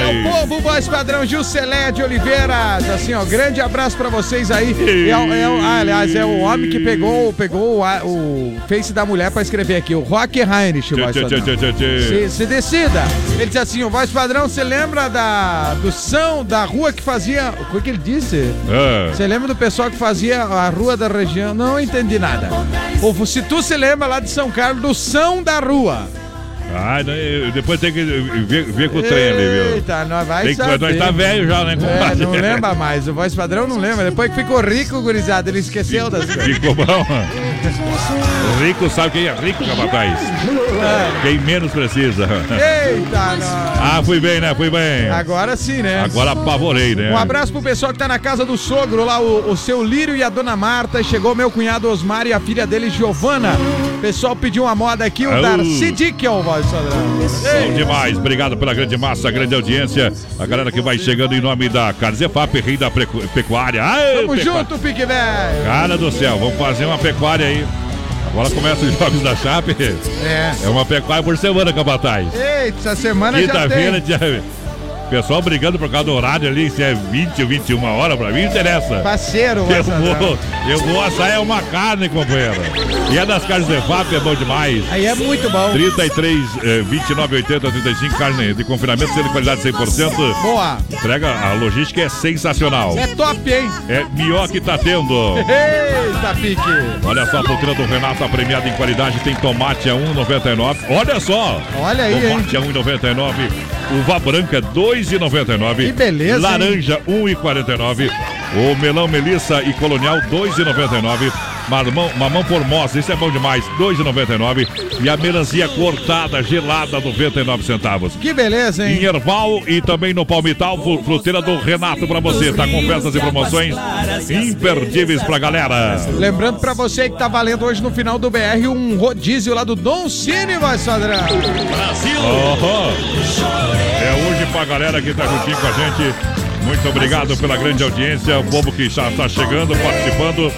É o povo voz padrão Juscelé de Oliveira. Assim, ó, grande abraço pra vocês aí. É, o- é o- ah, aliás, é o homem que pegou, pegou o, o face da mulher pra escrever aqui, o Rock Heinrich, voz Tchê, tchê, padrão. Se, se decida. Ele diz assim, o voz padrão, você lembra da, do São, da rua que fazia... O que, que ele disse? É. Você lembra do pessoal que fazia a rua da região? Não entendi nada. Ou se tu se lembra lá de São Carlos, do São da Rua. Eu- depois tem que ver, ver com o trem ali, viu? Eita, nós vai Tem que- saber. nós tá velho já, né, É, compadre? não lembra mais. O voz padrão não lembra. Depois que ficou rico, gurizada, ele esqueceu das coisas. Ficou bom. Rico sabe quem é rico, capataz. Quem menos precisa. Eita, nós. Ah, fui bem, né? Fui bem. Agora sim, né? Agora apavorei, né? Um abraço pro pessoal que tá na casa do sogro lá, o, o seu Lírio e a dona Marta. Chegou meu cunhado Osmar e a filha dele, Giovana. O pessoal pediu uma moda aqui, o Au. Darcy Dickel, voz padrão. Bom demais, obrigado pela grande massa, grande audiência. A galera que vai chegando em nome da Carzefap, rei da pecuária. Aê, Tamo pecuária. junto, Pique Velho. Cara do céu, vamos fazer uma pecuária aí. Agora começa os jogos da Chape. É. É uma pecuária por semana, capataz. Eita, essa semana já Quinta-feira, tem. dia... pessoal brigando por causa do horário ali, se é 20 ou 21 horas, pra mim interessa. Parceiro, Eu vou, eu vou assar é uma carne, companheiro. E é das carnes de FAP, é bom demais. Aí é muito bom. 33, eh, 29, 80, 35, carne de confinamento, sendo de qualidade 100%. Boa. Entrega, a logística é sensacional. É top, hein? É melhor que tá tendo. Eita, Pique. Olha só, a fruteira do Renato, a premiada em qualidade, tem tomate a 1,99. Olha só! Olha aí, Tomate a 1,99. Uva branca, 2,99. Que beleza? Laranja, 1,49. O melão Melissa e Colonial, 2,99. Mamão, mamão formosa, isso é bom demais, R$ 2,99. E a melancia cortada, gelada, 99 centavos. Que beleza, hein? Em Erval e também no Palmital, fru- fruteira do Renato pra você. Tá com festas e promoções imperdíveis pra galera. Lembrando pra você que tá valendo hoje no final do BR um rodízio lá do Dom Cine, vai, Sadrão. Brasil! É hoje pra galera que tá juntinho com a gente. Muito obrigado pela grande audiência, o povo que já está chegando, participando.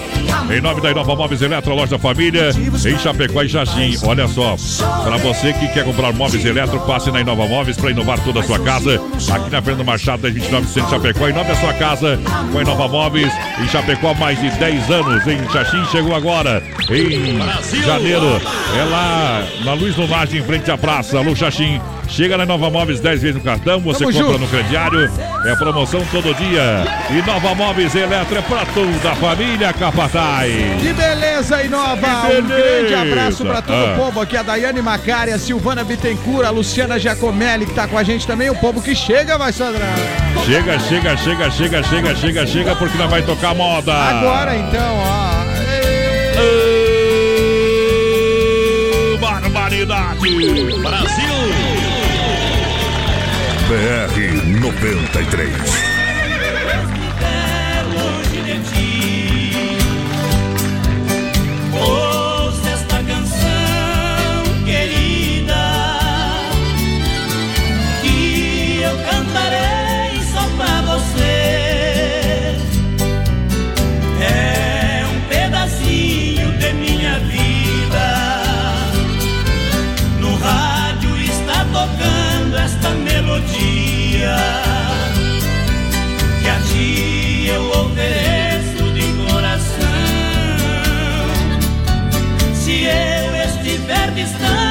Em nome da Inova Móveis Eletro, loja família, em Chapecó e Xaxim. Olha só, para você que quer comprar móveis eletro, passe na Inova Móveis para inovar toda a sua casa. Aqui na Fernando Machado, 1029 Centro Chapecó. Inove a sua casa com a Inova Móveis. Em Chapecó, há mais de 10 anos. Em Xaxim, chegou agora. Em janeiro, é lá na Luiz Lunagem, em frente à praça. Alô, Xaxim. Chega na Nova Móveis 10 vezes no cartão, você Tamo compra junto. no crediário, é promoção todo dia. E Nova Móveis Eletro é pra toda a família Capataz. Que beleza, Inova! Que Um grande beleza. abraço pra todo Ah. o povo aqui, a Daiane Macari, a Silvana Bittencourt, a Luciana Giacomelli, que tá com a gente também, o povo que chega, vai, Sandra. Chega, chega, chega, chega, chega, chega, chega, porque nós vai tocar moda. Agora então, ó. Barbaridade! Brasil! BR 93. estás.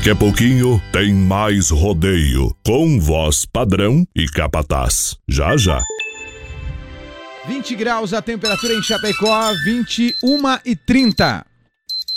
Daqui a pouquinho tem mais rodeio com voz padrão e capataz. Já já. 20 graus a temperatura em Chapecó, 21 e 30.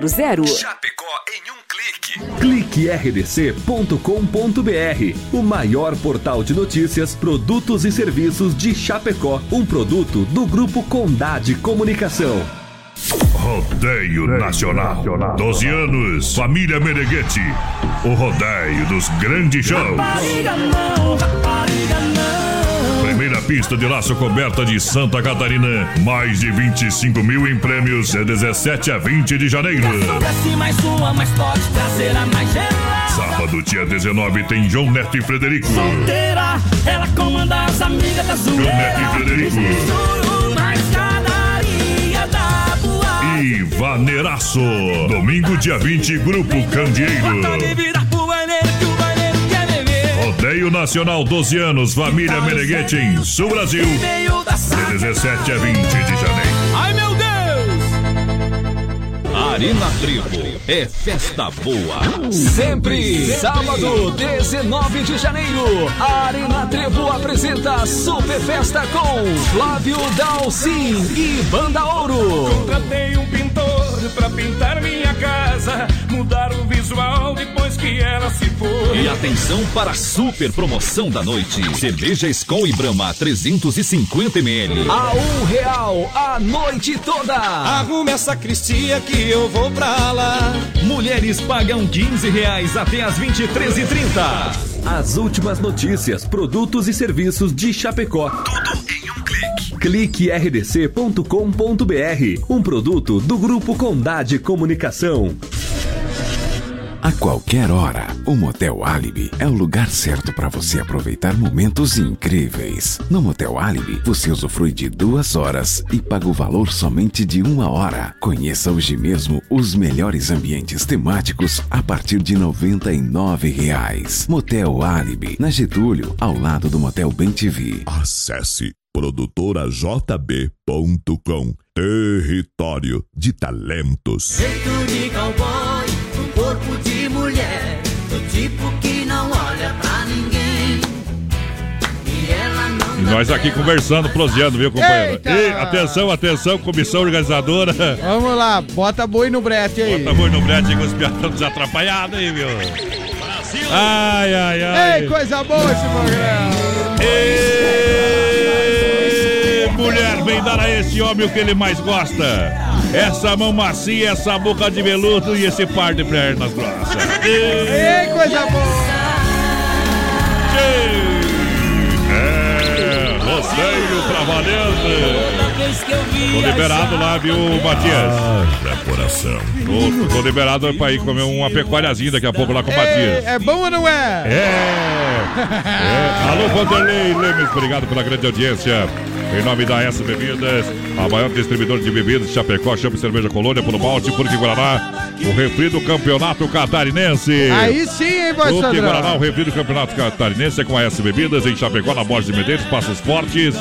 3328-3100. Chapecó em um clique. Clique rdc.com.br, o maior portal de notícias, produtos e serviços de Chapecó, um produto do grupo Condade Comunicação. Rodeio Nacional. 12 anos. Família Meneghete. O rodeio dos grandes shows. Rapariga não, rapariga não. Primeira pista de laço coberta de Santa Catarina. Mais de 25 mil em prêmios de 17 a 20 de janeiro. Mais uma, mais. Sábado, dia 19, tem João Neto e Frederico. Solteira, ela comanda as amigas da João Neto e Frederico. Na. E Vaneiraço. Domingo, dia 20, Grupo Candeeiro. Rodeio Nacional 12 anos, Família Meneghete em Sul Brasil. De 17 a 20 de janeiro. Ai meu Deus! Arena Trevo é festa boa. Sempre. Sábado, 19 de janeiro. A Arena Trevo apresenta Super Festa com Flávio Dalcin e Banda Ouro. Contratei um pintor pra pintar minha casa, mudar o visual depois que ela se foi. E atenção para a super promoção da noite. Cerveja Skol e Brahma 350 ml. A um real a noite toda. Arrume essa cristia que eu vou pra lá. Mulheres pagam 15 reais até as 23h30. As últimas notícias, produtos e serviços de Chapecó. Tudo em um clique. Clique rdc.com.br. Um produto do Grupo Condade Comunicação. A qualquer hora, o Motel Alibi é o lugar certo para você aproveitar momentos incríveis. No Motel Alibi, você usufrui de duas horas e paga o valor somente de uma hora. Conheça hoje mesmo os melhores ambientes temáticos a partir de 99 reais. Motel Alibi, na Getúlio, ao lado do Motel Bem TV. Acesse produtorajb.com Território de talentos. Jeito de cowboy, um corpo de mulher, do tipo que não olha pra ninguém. E ela não E nós aqui conversando, proseando, viu, companheiro? Eita! Ei, atenção, atenção, comissão organizadora. Vamos lá, bota boi no brete aí. Bota boi no brete com os piados desatrapalhados aí, viu? Ai, ai, ai. Ei, coisa boa esse programa. Mulher, vem dar a esse homem o que ele mais gosta. Essa mão macia, essa boca de veludo e esse par de pernas grossas. Ei, coisa boa. É, rodeio pra valendo. Tô liberado lá, viu, Matias? Haja coração. Tô, tô liberado pra ir comer uma pecuáriazinha daqui a pouco lá com o Matias. É, é bom ou não é? É. É. Alô, Vanderlei Lemes, obrigado pela grande audiência. Em nome da S Bebidas, a maior distribuidora de bebidas de Chapecó, chama cerveja Colônia, pelo malte, porque Guaraná, o refri do campeonato catarinense. Aí sim, hein, Porque padrão. Guaraná, o refri do campeonato catarinense é com a S Bebidas, em Chapecó, na Borges de Medeiros, Passos Fortes.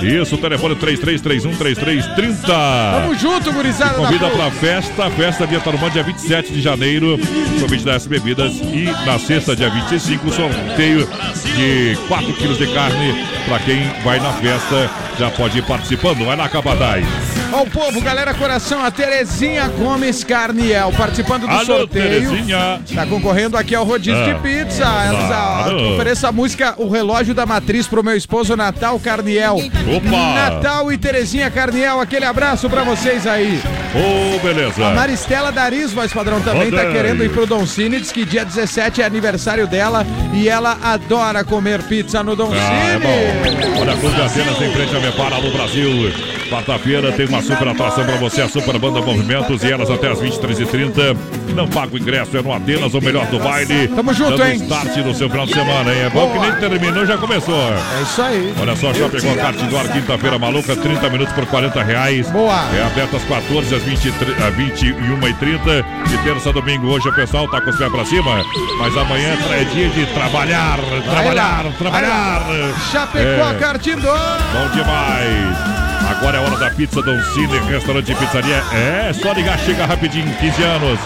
Isso, o telefone 3331-3330. Tamo junto, gurizada. da Convida pra festa, festa dia Tarumã, dia 27 de janeiro, convite da S Bebidas e na sexta, dia 25, sorteio de 4 quilos de carne pra quem vai na festa, já pode ir participando, vai lá, Cabadai. Ó, o povo, galera, coração, a Terezinha Gomes Carniel, participando do Alô, sorteio. Terezinha. Tá concorrendo aqui ao rodízio Ah, de pizza. Elas claro. ofereçam a música O Relógio da Matriz pro meu esposo Natal Carniel. Opa! Natal e Terezinha Carniel, aquele abraço pra vocês aí. Ô, beleza. A Maristela Dariz, voz padrão, também tá Rodeio. querendo ir pro Don Cine. Diz que dia 17 é aniversário dela e ela adora comer pizza no Don Ah, é Cine. bom. Olha, Clube Atenas em frente a Mepara no Brasil. Quarta-feira tem uma super atração pra você, a Super Banda Movimentos e elas até as 23h30. Não paga o ingresso, é no Atenas, o melhor do baile. Tamo junto, Dando hein? start no seu final de semana, hein? É bom que nem terminou, já começou. É isso aí. Olha só, já pegou a kart indoor, quinta-feira maluca, 30 minutos por 40 reais. Boa. É aberto às 14 às 23, às 21h30. De terça a domingo, hoje o pessoal tá com os pés pra cima. Mas amanhã é dia de trabalhar, trabalhar, lá, trabalhar. Chapecó É. Kart Indoor. Bom demais. Agora é hora da pizza Don Cine, restaurante e pizzaria. É, só ligar, chega rapidinho. 15 anos.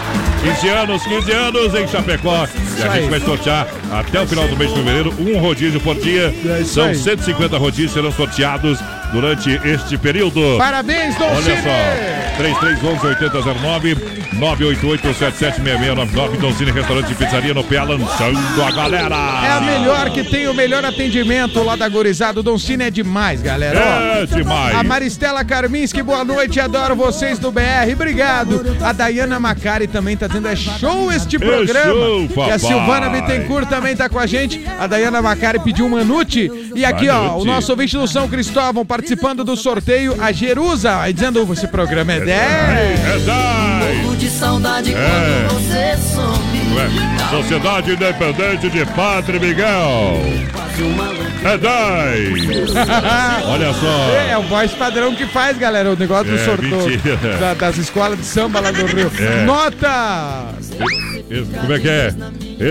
15 anos, 15 anos em Chapecó. E a gente vai sortear até o final do mês de fevereiro um rodízio por dia. É São aí. 150 rodízios serão sorteados durante este período. Parabéns, Don Olha Cine. só, 3311-8009, 988-776699. Donzini Restaurante e Pizzaria no pé, lançando a galera. É a melhor que tem o melhor atendimento lá da Gorizada. O é demais, galera. É demais. A Maristela Karminski, boa noite. Adoro vocês do BR. Obrigado. A Dayana Macari também tá dizendo é show este programa. show, e a papai. Silvana Bittencourt também tá com a gente. A Dayana Macari pediu um Manute. E aqui, ó, o nosso ouvinte do São Cristóvão participando do sorteio, a Jerusa, aí dizendo esse programa é 10. É 10. De saudade É. quando você some. Sociedade Independente de Padre Miguel. É 10. Olha só. É, é o voz padrão que faz, galera, o negócio do É, sorteio mentira. da- das escolas de samba lá do Rio. É. Nota! Como é que é?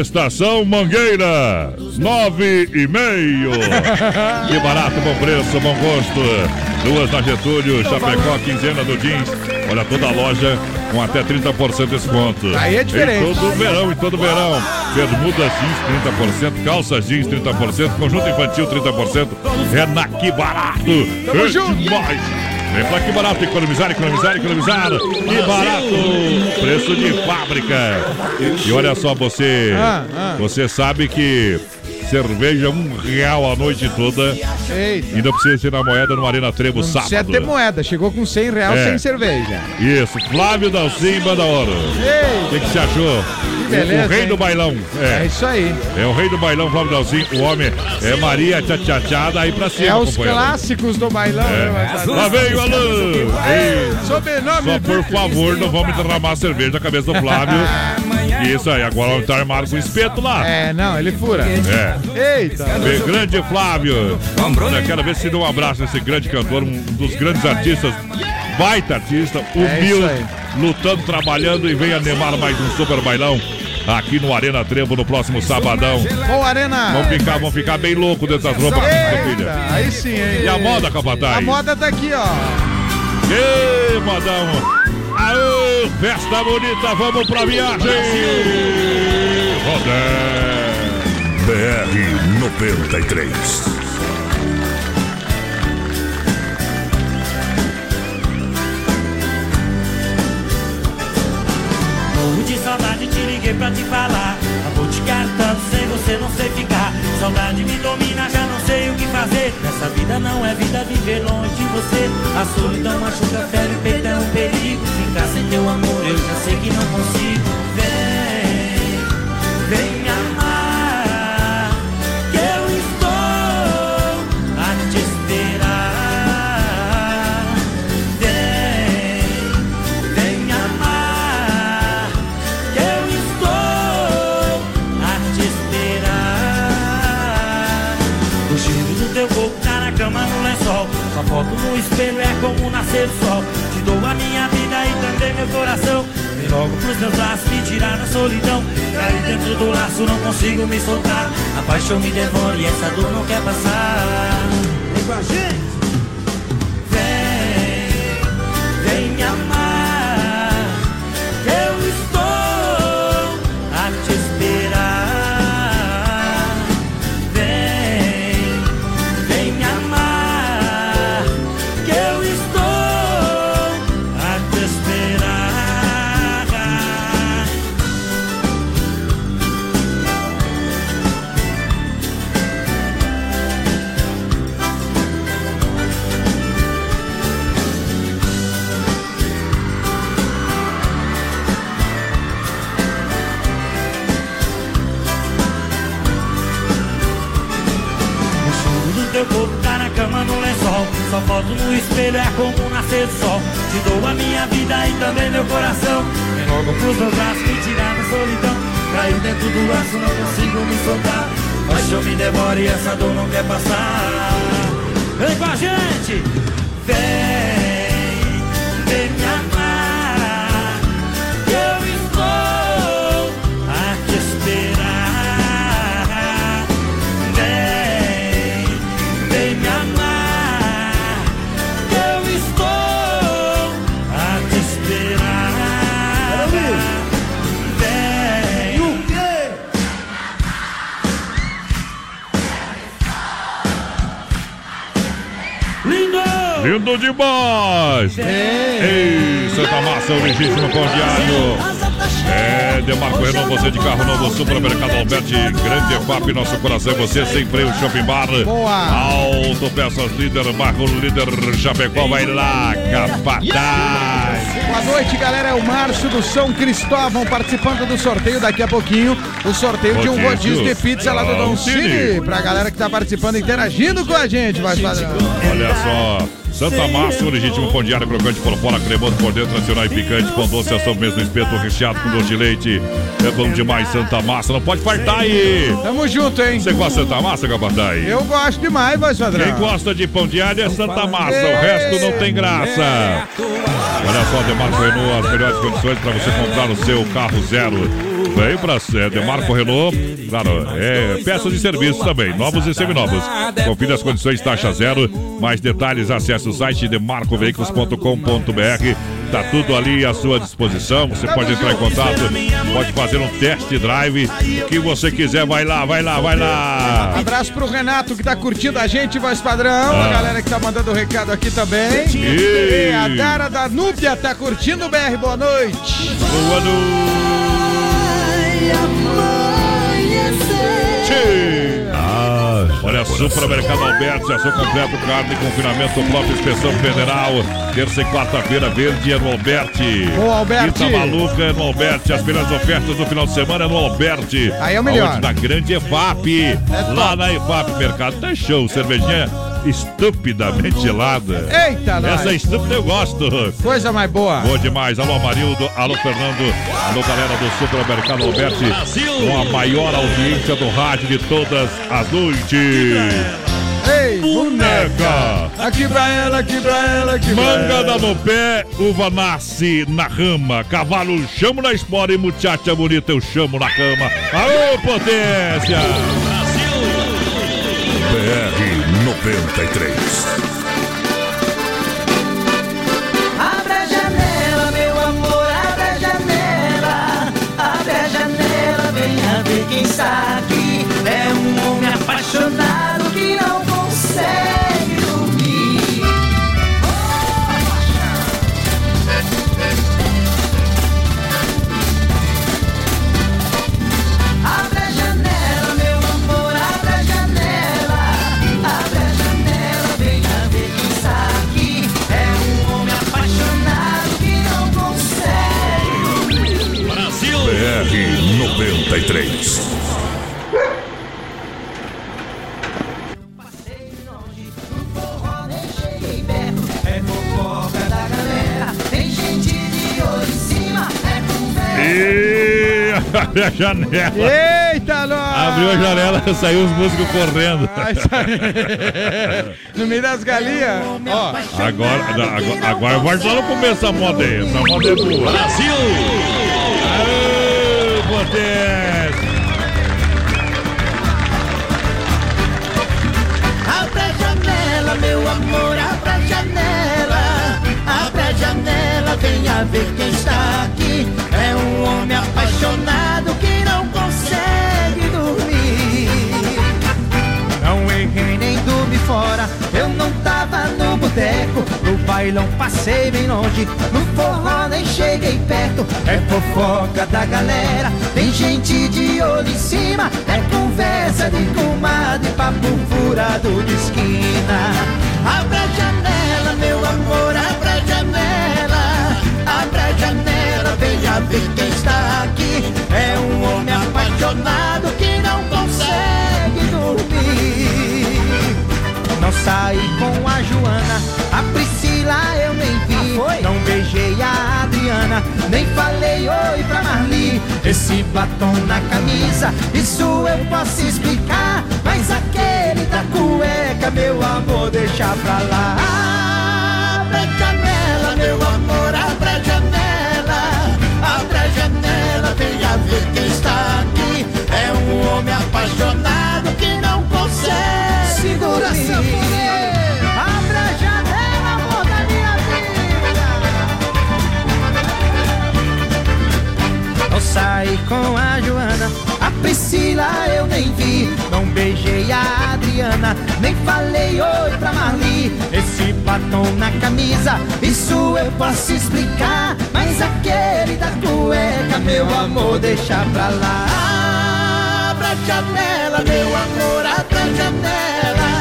Estação Mangueira, nove e meio. Que barato, bom preço, bom gosto. Duas na Getúlio, Chapecó, quinzena do jeans. Olha, toda a loja com até 30% de desconto. Aí é diferente. Em todo verão, em todo verão. Bermudas jeans, 30%. Calças jeans, 30%. Conjunto infantil, 30%. É na Que Barato. Tamo é junto. demais. Vem pra Que Barato, economizar, economizar, economizar. Que Barato. Preço de fábrica. E olha só, você, Ah, ah. você sabe que cerveja um real a noite toda. Eita. E não precisa ser na moeda no Arena Trevo Não precisa sábado. ter moeda, chegou com 100 reais É. sem cerveja. Isso, Flávio Dalcin, Banda Ouro. O que, que você achou? beleza, o, rei hein? do bailão. É É. isso aí. É o rei do bailão, Flávio Dalcin. O homem é Maria Tchá-Tchá-Tchá, daí pra cima, É os clássicos do bailão, É. né, Marcelo? Lá veio o Alan. Ei, Sobrenome Só por favor, não vamos derramar cerveja na cabeça do Flávio. Isso aí, agora tá armado com espeto lá. É, não, ele fura. É. Eita. Bem, grande Flávio. Eu quero ver se dá um abraço nesse grande cantor, um dos grandes artistas, baita artista, É humilde, aí. lutando, trabalhando e vem animar mais um super bailão aqui no Arena Trevo no próximo sabadão. Ô, Arena. Vão ficar, vão ficar bem loucos dentro das roupas, minha filha. Eita, aí sim, hein? E a moda, Capataz? A moda tá aqui, ó. Ê, modão! Aô, festa bonita, vamos pra viagem! Rodé! BR 93. Morro de saudade, te liguei pra te falar. Amor, te tanto, sem você não sei ficar. Saudade me domina, já não sei o que fazer. Essa vida não é vida, viver longe de você. A solidão machuca, fere o sei que não consigo. Vem, vem amar. Que eu estou a te esperar. Vem, vem amar. Que eu estou a te esperar. O cheiro do teu corpo tá na cama no lençol. Sua foto no espelho é como nascer do sol. Te dou a minha vida e também meu coração. Logo pros meus braços me tirar da solidão. Caí dentro do laço, não consigo me soltar. A paixão me devora e essa dor não quer passar. Vem com a gente! Como nascer do sol Te dou a minha vida e também meu coração. Vem logo pros meus braços me tirar da solidão. Caiu dentro do laço, não consigo me soltar. Paixão me devora e essa dor não quer passar. Vem com a gente! Vem, Lindo demais! Ei, Santa Massa, o legítimo pão diário. É, Demarco Renault, você de carro novo, Supermercado Alberti, Grande EFAP, nosso coração é você, sem freio, Shopping Bar. Boa! Auto Peças Líder, Marco Líder, Chapecó, vai lá, capataz! Boa noite, galera. É o Márcio do São Cristóvão participando do sorteio daqui a pouquinho. O sorteio de um Rodízio. de pizza lá do Don Cine. Pra galera que tá participando, interagindo com a gente, vai padrão. Olha só. Santa Massa, o legítimo pão diário crocante por fora, cremoso por dentro, tradicional e picante, pão doce, ação mesmo espeto recheado com doce de leite. É bom demais, Santa Massa, não pode faltar aí. Tamo junto, hein? Você gosta de Santa Massa, Capataz? Eu gosto demais, voz padrão. Quem gosta de pão diário é Santa Massa, o resto não tem graça. Olha só, Demarco Renault, as melhores condições para você comprar o seu carro zero. Vem para é, Demarco Renault, claro, é peças e serviços também, novos e seminovos. Confira as condições, taxa zero. Mais detalhes, acesse o site demarcoveículos.com.br. Tá tudo ali à sua disposição. Você pode entrar em contato, pode fazer um test drive. O que você quiser, vai lá, vai lá, vai lá. Abraço pro Renato que tá curtindo a gente, voz padrão. Ah. A galera que tá mandando o recado aqui também. E- E a Dara da Núbia tá curtindo o BR. Boa noite. Boa noite. Olha, Supermercado Alberti, ação completo, carne, confinamento, próprio inspeção federal. Terça e quarta-feira, verde é no Alberti. Boa, Alberti. Quinta maluca é no Alberti. As melhores ofertas do final de semana é no Alberti. Aí é o melhor. Aonde? Na grande EFAP. Lá na EFAP, mercado tá show. Cervejinha estupidamente gelada. Eita, nós. Essa estúpida eu gosto. Coisa mais boa. Boa demais. Alô, Marildo. Alô, Fernando. Alô, galera do Supermercado Alberti. Com a maior audiência do rádio de todas as noites. Ei, boneca. Aqui pra ela, aqui pra ela, aqui pra Manga ela. dá no pé, uva nasce na rama. Cavalo chamo na espora e muchacha bonita eu chamo na cama. Alô, potência! BR 93. Abre a janela, meu amor, abre a janela. Abre a janela, venha ver quem está abre a janela. Eita, nós. Abriu a janela, saiu os músicos correndo. No meio das galinhas. Ó, Agora, agora, agora volta lá no começo da moda aí. Essa moda é boa. Brasil! Aê, potência! Abre a janela, meu amor, abre a janela. Abre a janela, venha ver quem está aqui. É um homem apaixonado que não consegue dormir. Não errei nem dormi fora, eu não tava no boteco. No bailão passei bem longe, no forró nem cheguei perto. É fofoca da galera, tem gente de olho em cima. É conversa de comadre, papo furado de esquina. Abre a janela, meu amor, abre ver quem está aqui. É um homem apaixonado que não consegue dormir. Não saí com a Joana, a Priscila eu nem vi. não beijei a Adriana, nem falei oi pra Marli. Esse batom na camisa, isso eu posso explicar. Mas aquele da cueca, meu amor, deixa pra lá. Venha ver quem está aqui. É um homem apaixonado que não consegue Segura, dormir. sanfoneiro. Abre a janela, amor da minha vida. Eu saí com a Priscila eu nem vi. Não beijei a Adriana, nem falei oi pra Marli. Esse batom na camisa, isso eu posso explicar. Mas aquele da cueca, meu amor, deixa pra lá. Abra a janela, meu amor, abra a janela.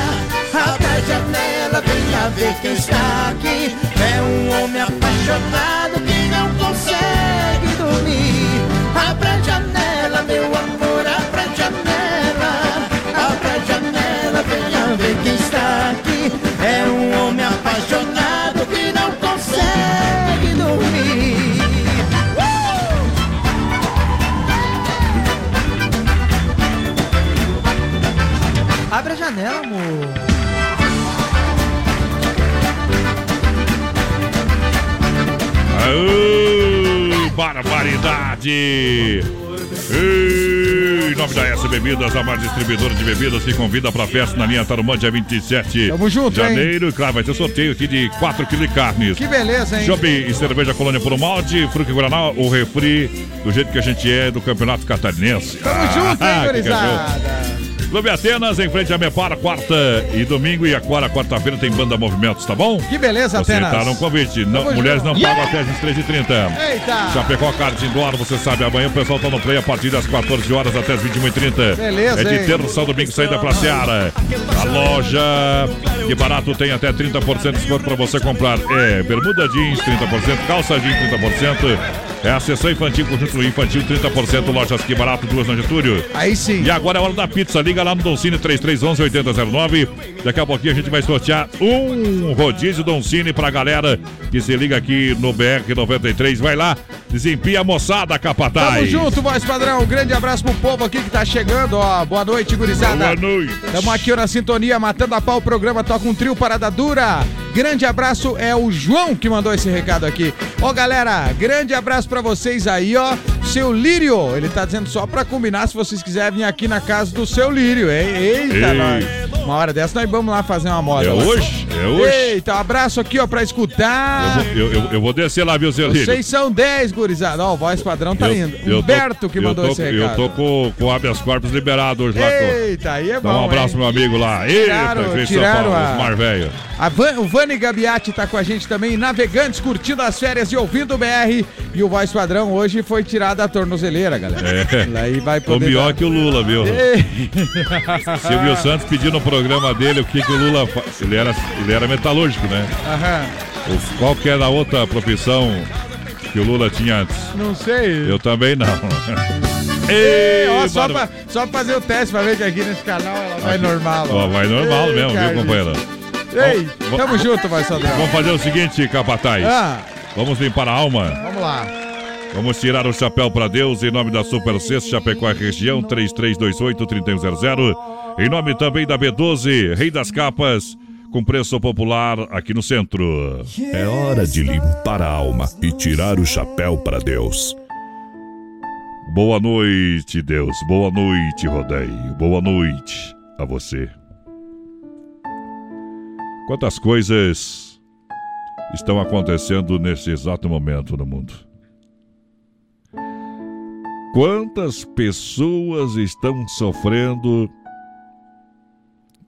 Abra a janela, venha ver quem está aqui. É um homem apaixonado barbaridade! Ei, em nome da S Bebidas, a mais distribuidora de bebidas, que convida pra festa na linha Tarumã, dia 27 Tamo junto, hein? janeiro. E claro, vai ter sorteio aqui de 4 kg de carnes. Que beleza, hein? Chopp e cerveja Colônia por um Malte, Fruque Guaraná, o refri, do jeito que a gente é, do Campeonato Catarinense. Tamo junto, hein, gurizada? Clube Atenas, em frente à Mepara, quarta e domingo. E agora, quarta-feira, tem Banda Movimentos, tá bom? Que beleza, Você Atenas. tá no convite. Não, mulheres não junto. pagam Yeah! até as 13h30. Eita! Chapecó Kart Indoor, você sabe, amanhã o pessoal tá no play a partir das 14 horas até as 21h30. Beleza, É de hein? terça ao domingo, saída pra Seara. A loja Que Barato tem até 30% de desconto pra você comprar. É, bermuda jeans 30%, calça jeans 30%. É a sessão infantil, conjunto infantil 30%, lojas Que Barato, duas na Getúlio. Aí sim. E agora é hora da pizza. Liga lá no Doncini 3311 8009. Daqui a pouquinho a gente vai sortear um rodízio Doncini pra galera que se liga aqui no BR 93. Vai lá, desempia a moçada, capataz. Tamo junto, voz padrão. Um grande abraço pro povo aqui que tá chegando, ó. Boa noite, gurizada. Boa noite. Tamo aqui ó, na sintonia, matando a pau. O programa toca um trio Parada Dura. Grande abraço, é o João que mandou esse recado aqui. Ó, galera, grande abraço pra vocês aí, ó. Seu Lírio, ele tá dizendo só pra combinar se vocês quiserem vir aqui na casa do seu Lírio, hein? Eita, Ei. nós. Uma hora dessa nós vamos lá fazer uma moda. É lá. hoje? É hoje? Eita, um abraço aqui, ó, pra escutar. Eu, vou- eu- eu- eu vou descer lá, viu, seu Lírio? Vocês são 10, gurizada. Ó, o voz padrão tá Eu- lindo. eu tô- Humberto que eu mandou tô- esse recado. Eu tô com, com o habeas corpus liberado hoje lá. Eita, aí é Dá bom. um abraço, hein? meu amigo lá. Eita, Tiraram- São tiraram Paulo, a- velho. Van- o Vani Gabiati tá com a gente também, navegantes, curtindo as férias e ouvindo o BR. E o voz padrão hoje foi tirado da tornozeleira, galera. É. Aí vai Tô poder. pior dar- que o Lula, viu? Silvio Santos pediu no programa dele o que, que o Lula. fa- Ele era, ele era metalúrgico, né? Aham. O- Qual que era a outra profissão que o Lula tinha antes? Não sei. Eu também não. Ei, ó, só, pra, só fazer o teste pra ver que aqui nesse canal ela vai Aqui- normal. Ó, vai normal Ei, mesmo, viu, Carlinhos. companheiro? Ei, Vamos- tamo junto, padrão. Vamos fazer o seguinte, capataz. Ah. Vamos limpar a alma. Vamos lá. Vamos tirar o chapéu para Deus em nome da Super Sexta Chapecó região 3328-3100. Em nome também da B12, Rei das Capas, com preço popular aqui no centro. É hora de limpar a alma e tirar o chapéu para Deus. Boa noite, Deus. Boa noite, Rodeio. Boa noite a você. Quantas coisas estão acontecendo nesse exato momento no mundo? Quantas pessoas estão sofrendo?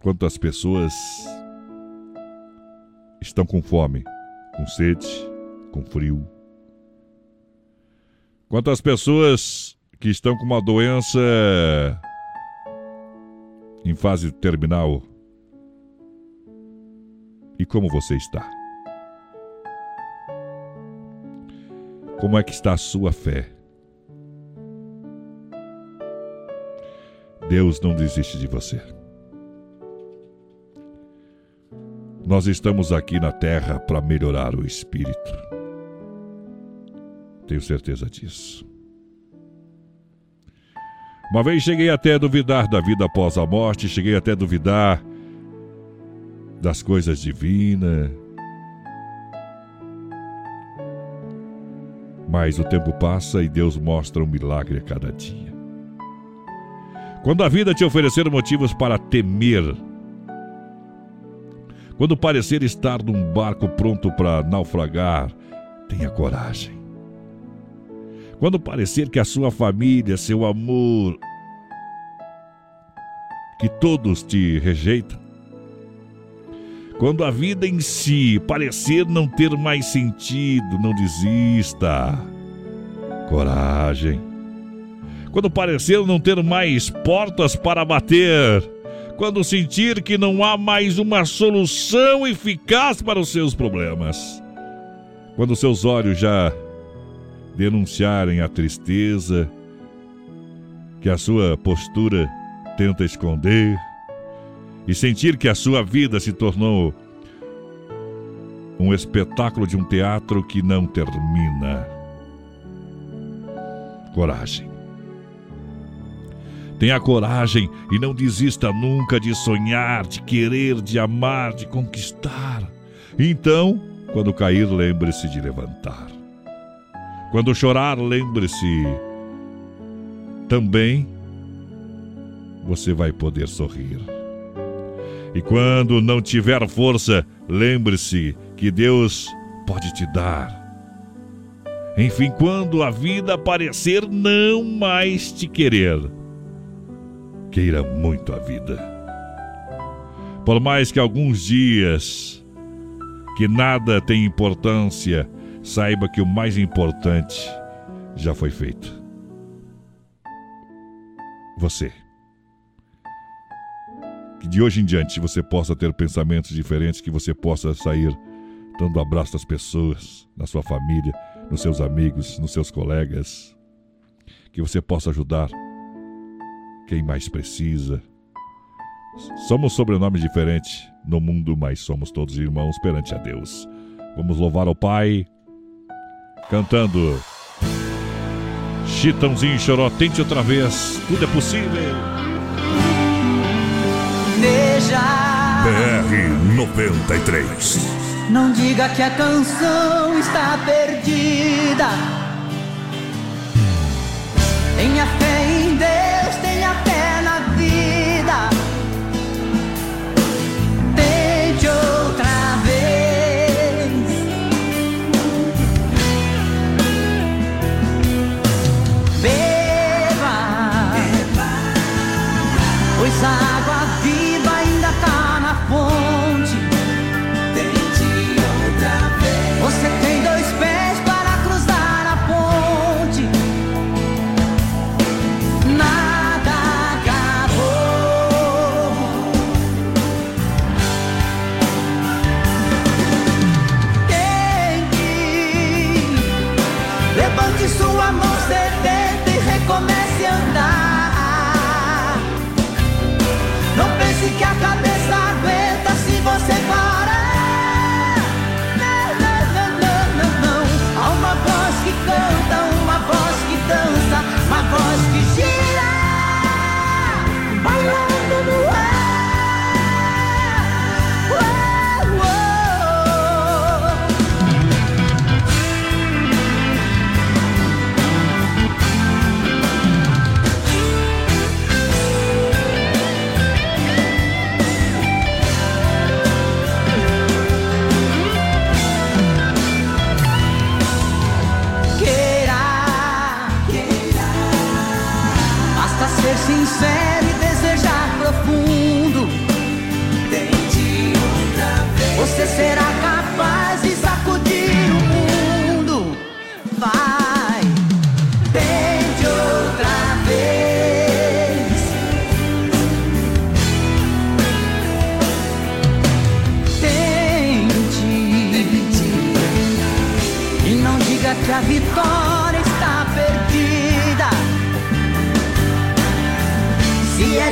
Quantas pessoas estão com fome, com sede, com frio? Quantas pessoas que estão com uma doença em fase terminal? E como você está? Como é que está a sua fé? Deus não desiste de você. Nós estamos aqui na terra para melhorar o espírito. Tenho certeza disso. Uma vez cheguei até a duvidar da vida após a morte, cheguei até a duvidar das coisas divinas. Mas o tempo passa e Deus mostra um milagre a cada dia. Quando a vida te oferecer motivos para temer, quando parecer estar num barco pronto para naufragar, tenha coragem. Quando parecer que a sua família, seu amor, que todos te rejeitam, Quando a vida em si parecer não ter mais sentido, não desista. Coragem. Quando parecer não ter mais portas para bater, quando sentir que não há mais uma solução eficaz para os seus problemas, quando seus olhos já denunciarem a tristeza que a sua postura tenta esconder e sentir que a sua vida se tornou um espetáculo de um teatro que não termina. Coragem. Tenha coragem e não desista nunca de sonhar, de querer, de amar, de conquistar. Então, quando cair, lembre-se de levantar. Quando chorar, lembre-se também você vai poder sorrir. E quando não tiver força, lembre-se que Deus pode te dar. Enfim, quando a vida parecer não mais te querer, queira muito a vida. Por mais que alguns dias que nada tem importância, saiba que o mais importante já foi feito. Você. Que de hoje em diante você possa ter pensamentos diferentes, que você possa sair dando abraço às pessoas, na sua família, nos seus amigos, nos seus colegas. Que você possa ajudar quem mais precisa. Somos sobrenomes diferentes no mundo, mas somos todos irmãos perante a Deus. Vamos louvar o Pai cantando Chitãozinho Choró, tente outra vez, tudo é possível. Veja, BR 93. não diga que a canção está perdida. Tenha fé Levante sua mão sedenta e recomece a andar. Não pense que a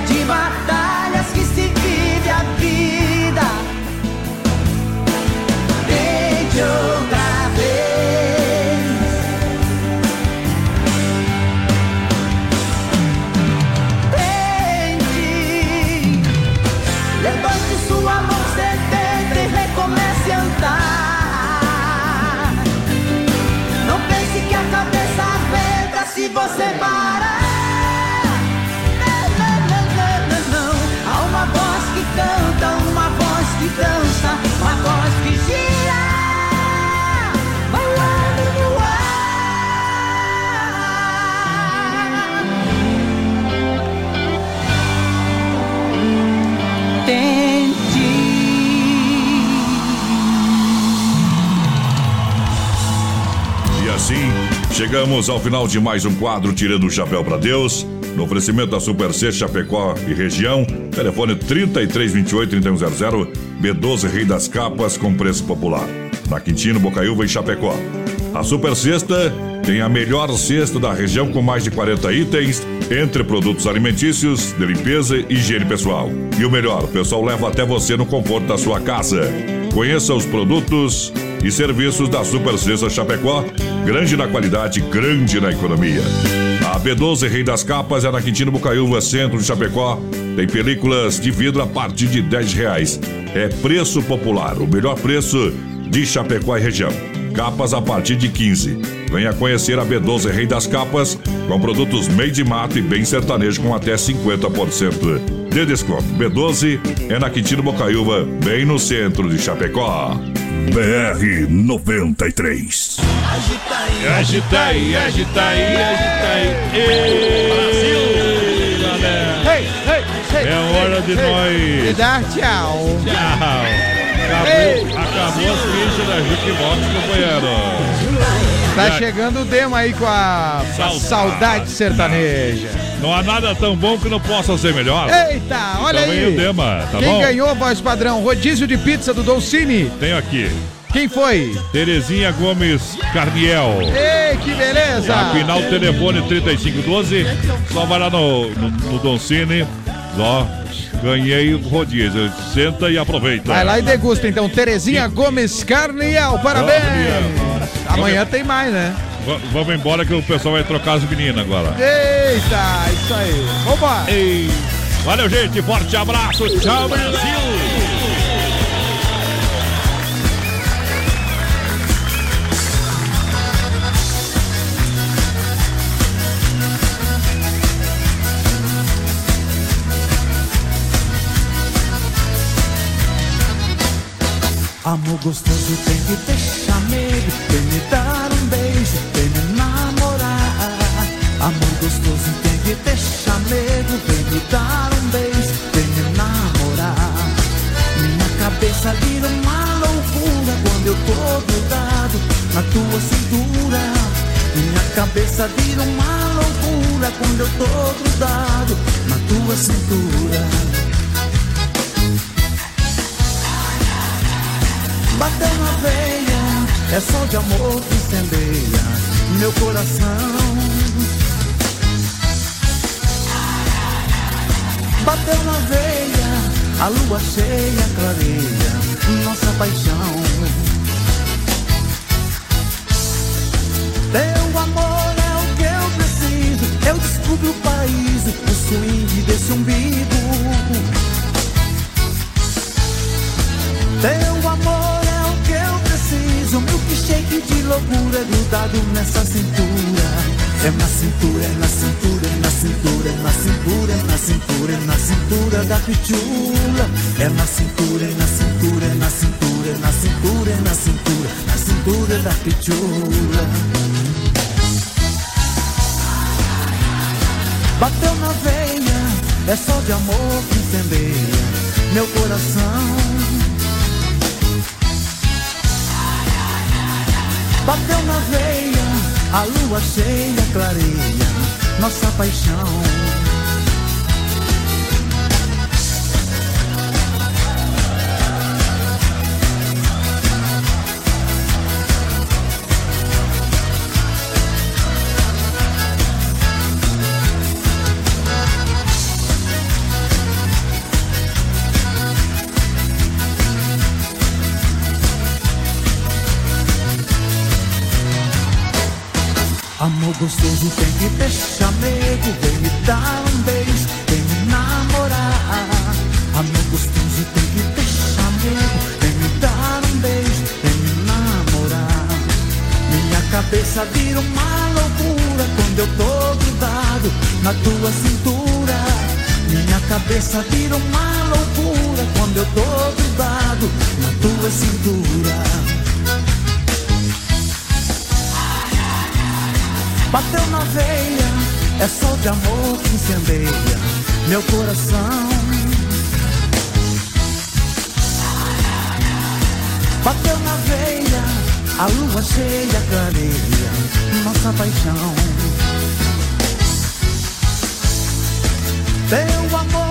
Se é chegamos ao final de mais um quadro Tirando o Chapéu para Deus. No oferecimento da Super C Chapecó e região, telefone 3328-3100, B12 Rei das Capas com preço popular. Na Quintino, Bocaiúva e Chapecó. A Super Sexta tem a melhor cesta da região com mais de 40 itens, entre produtos alimentícios, de limpeza e higiene pessoal. E o melhor, o pessoal leva até você no conforto da sua casa. Conheça os produtos e serviços da Super Sexta Chapecó, grande na qualidade, grande na economia. A B12 Rei das Capas é na Quintino Bocaiúva, centro de Chapecó. Tem películas de vidro a partir de 10 reais. É preço popular, o melhor preço de Chapecó e região. Capas a partir de 15. Venha conhecer a B12 Rei das Capas, com produtos made in mato e bem sertanejo com até 50% de desconto. B12 é na Quintino Bocaiúva, bem no centro de Chapecó. BR 93. Agita aí, agita aí, agita aí, agita aí. Ei, ei, ei, É hora de nós. E dar tchau. Tchau. Acabou, acabou as fichas da Jukebox, companheiro. Tá chegando o Demo aí com a Saudade. saudade sertaneja. Não há nada tão bom que não possa ser melhor. Eita, olha Então vem aí. o Dema, tá Quem bom? ganhou, voz padrão? Rodízio de pizza do Dolcine. Tenho aqui. Quem foi? Terezinha Gomes Carniel. Ei, que beleza! Afinal, telefone 3512. Só vai lá no, no, no Don Cine. Ó, ganhei o rodízio. Senta e aproveita. Vai lá e degusta então. Terezinha Gomes Carniel, parabéns! Amanhã tem mais, né? Va- Vamos embora que o pessoal vai trocar as meninas agora. Eita, isso aí. Vambora! Ei. Valeu, gente. Forte abraço. Tchau, Brasil. Amor gostoso tem que deixar medo, vem me dar um beijo, vem me namorar. Amor gostoso tem que deixar medo, vem me dar um beijo, vem me namorar. Minha cabeça vira uma loucura quando eu tô grudado na tua cintura. Minha cabeça vira uma loucura quando eu tô grudado na tua cintura. Bateu na veia, é sol de amor que incendeia meu coração. Bateu na veia, a lua cheia clareia nossa paixão. Teu amor é o que eu preciso, eu descubro o país, o swing desse umbigo. Teu amor milkshake de loucura grudado nessa cintura. É na cintura, é na cintura, é na cintura, é na cintura, é na cintura, é na cintura da pichula. É na cintura, é na cintura, é na cintura, é na cintura, é na cintura, na cintura da pichula. Bateu na veia, é só de amor que incendeia meu coração. Bateu na veia, a lua cheia clareia nossa paixão. Gostoso tem que deixar medo, vem me dar um beijo, vem me namorar. Amor gostoso tem que deixar medo, vem me dar um beijo, vem me namorar. Minha cabeça vira uma loucura quando eu tô grudado na tua cintura. Minha cabeça vira uma loucura quando eu tô grudado na tua cintura. Bateu na veia, é sol de amor que incendeia meu coração. Bateu na veia, a lua cheia clareia paixão. Teu amor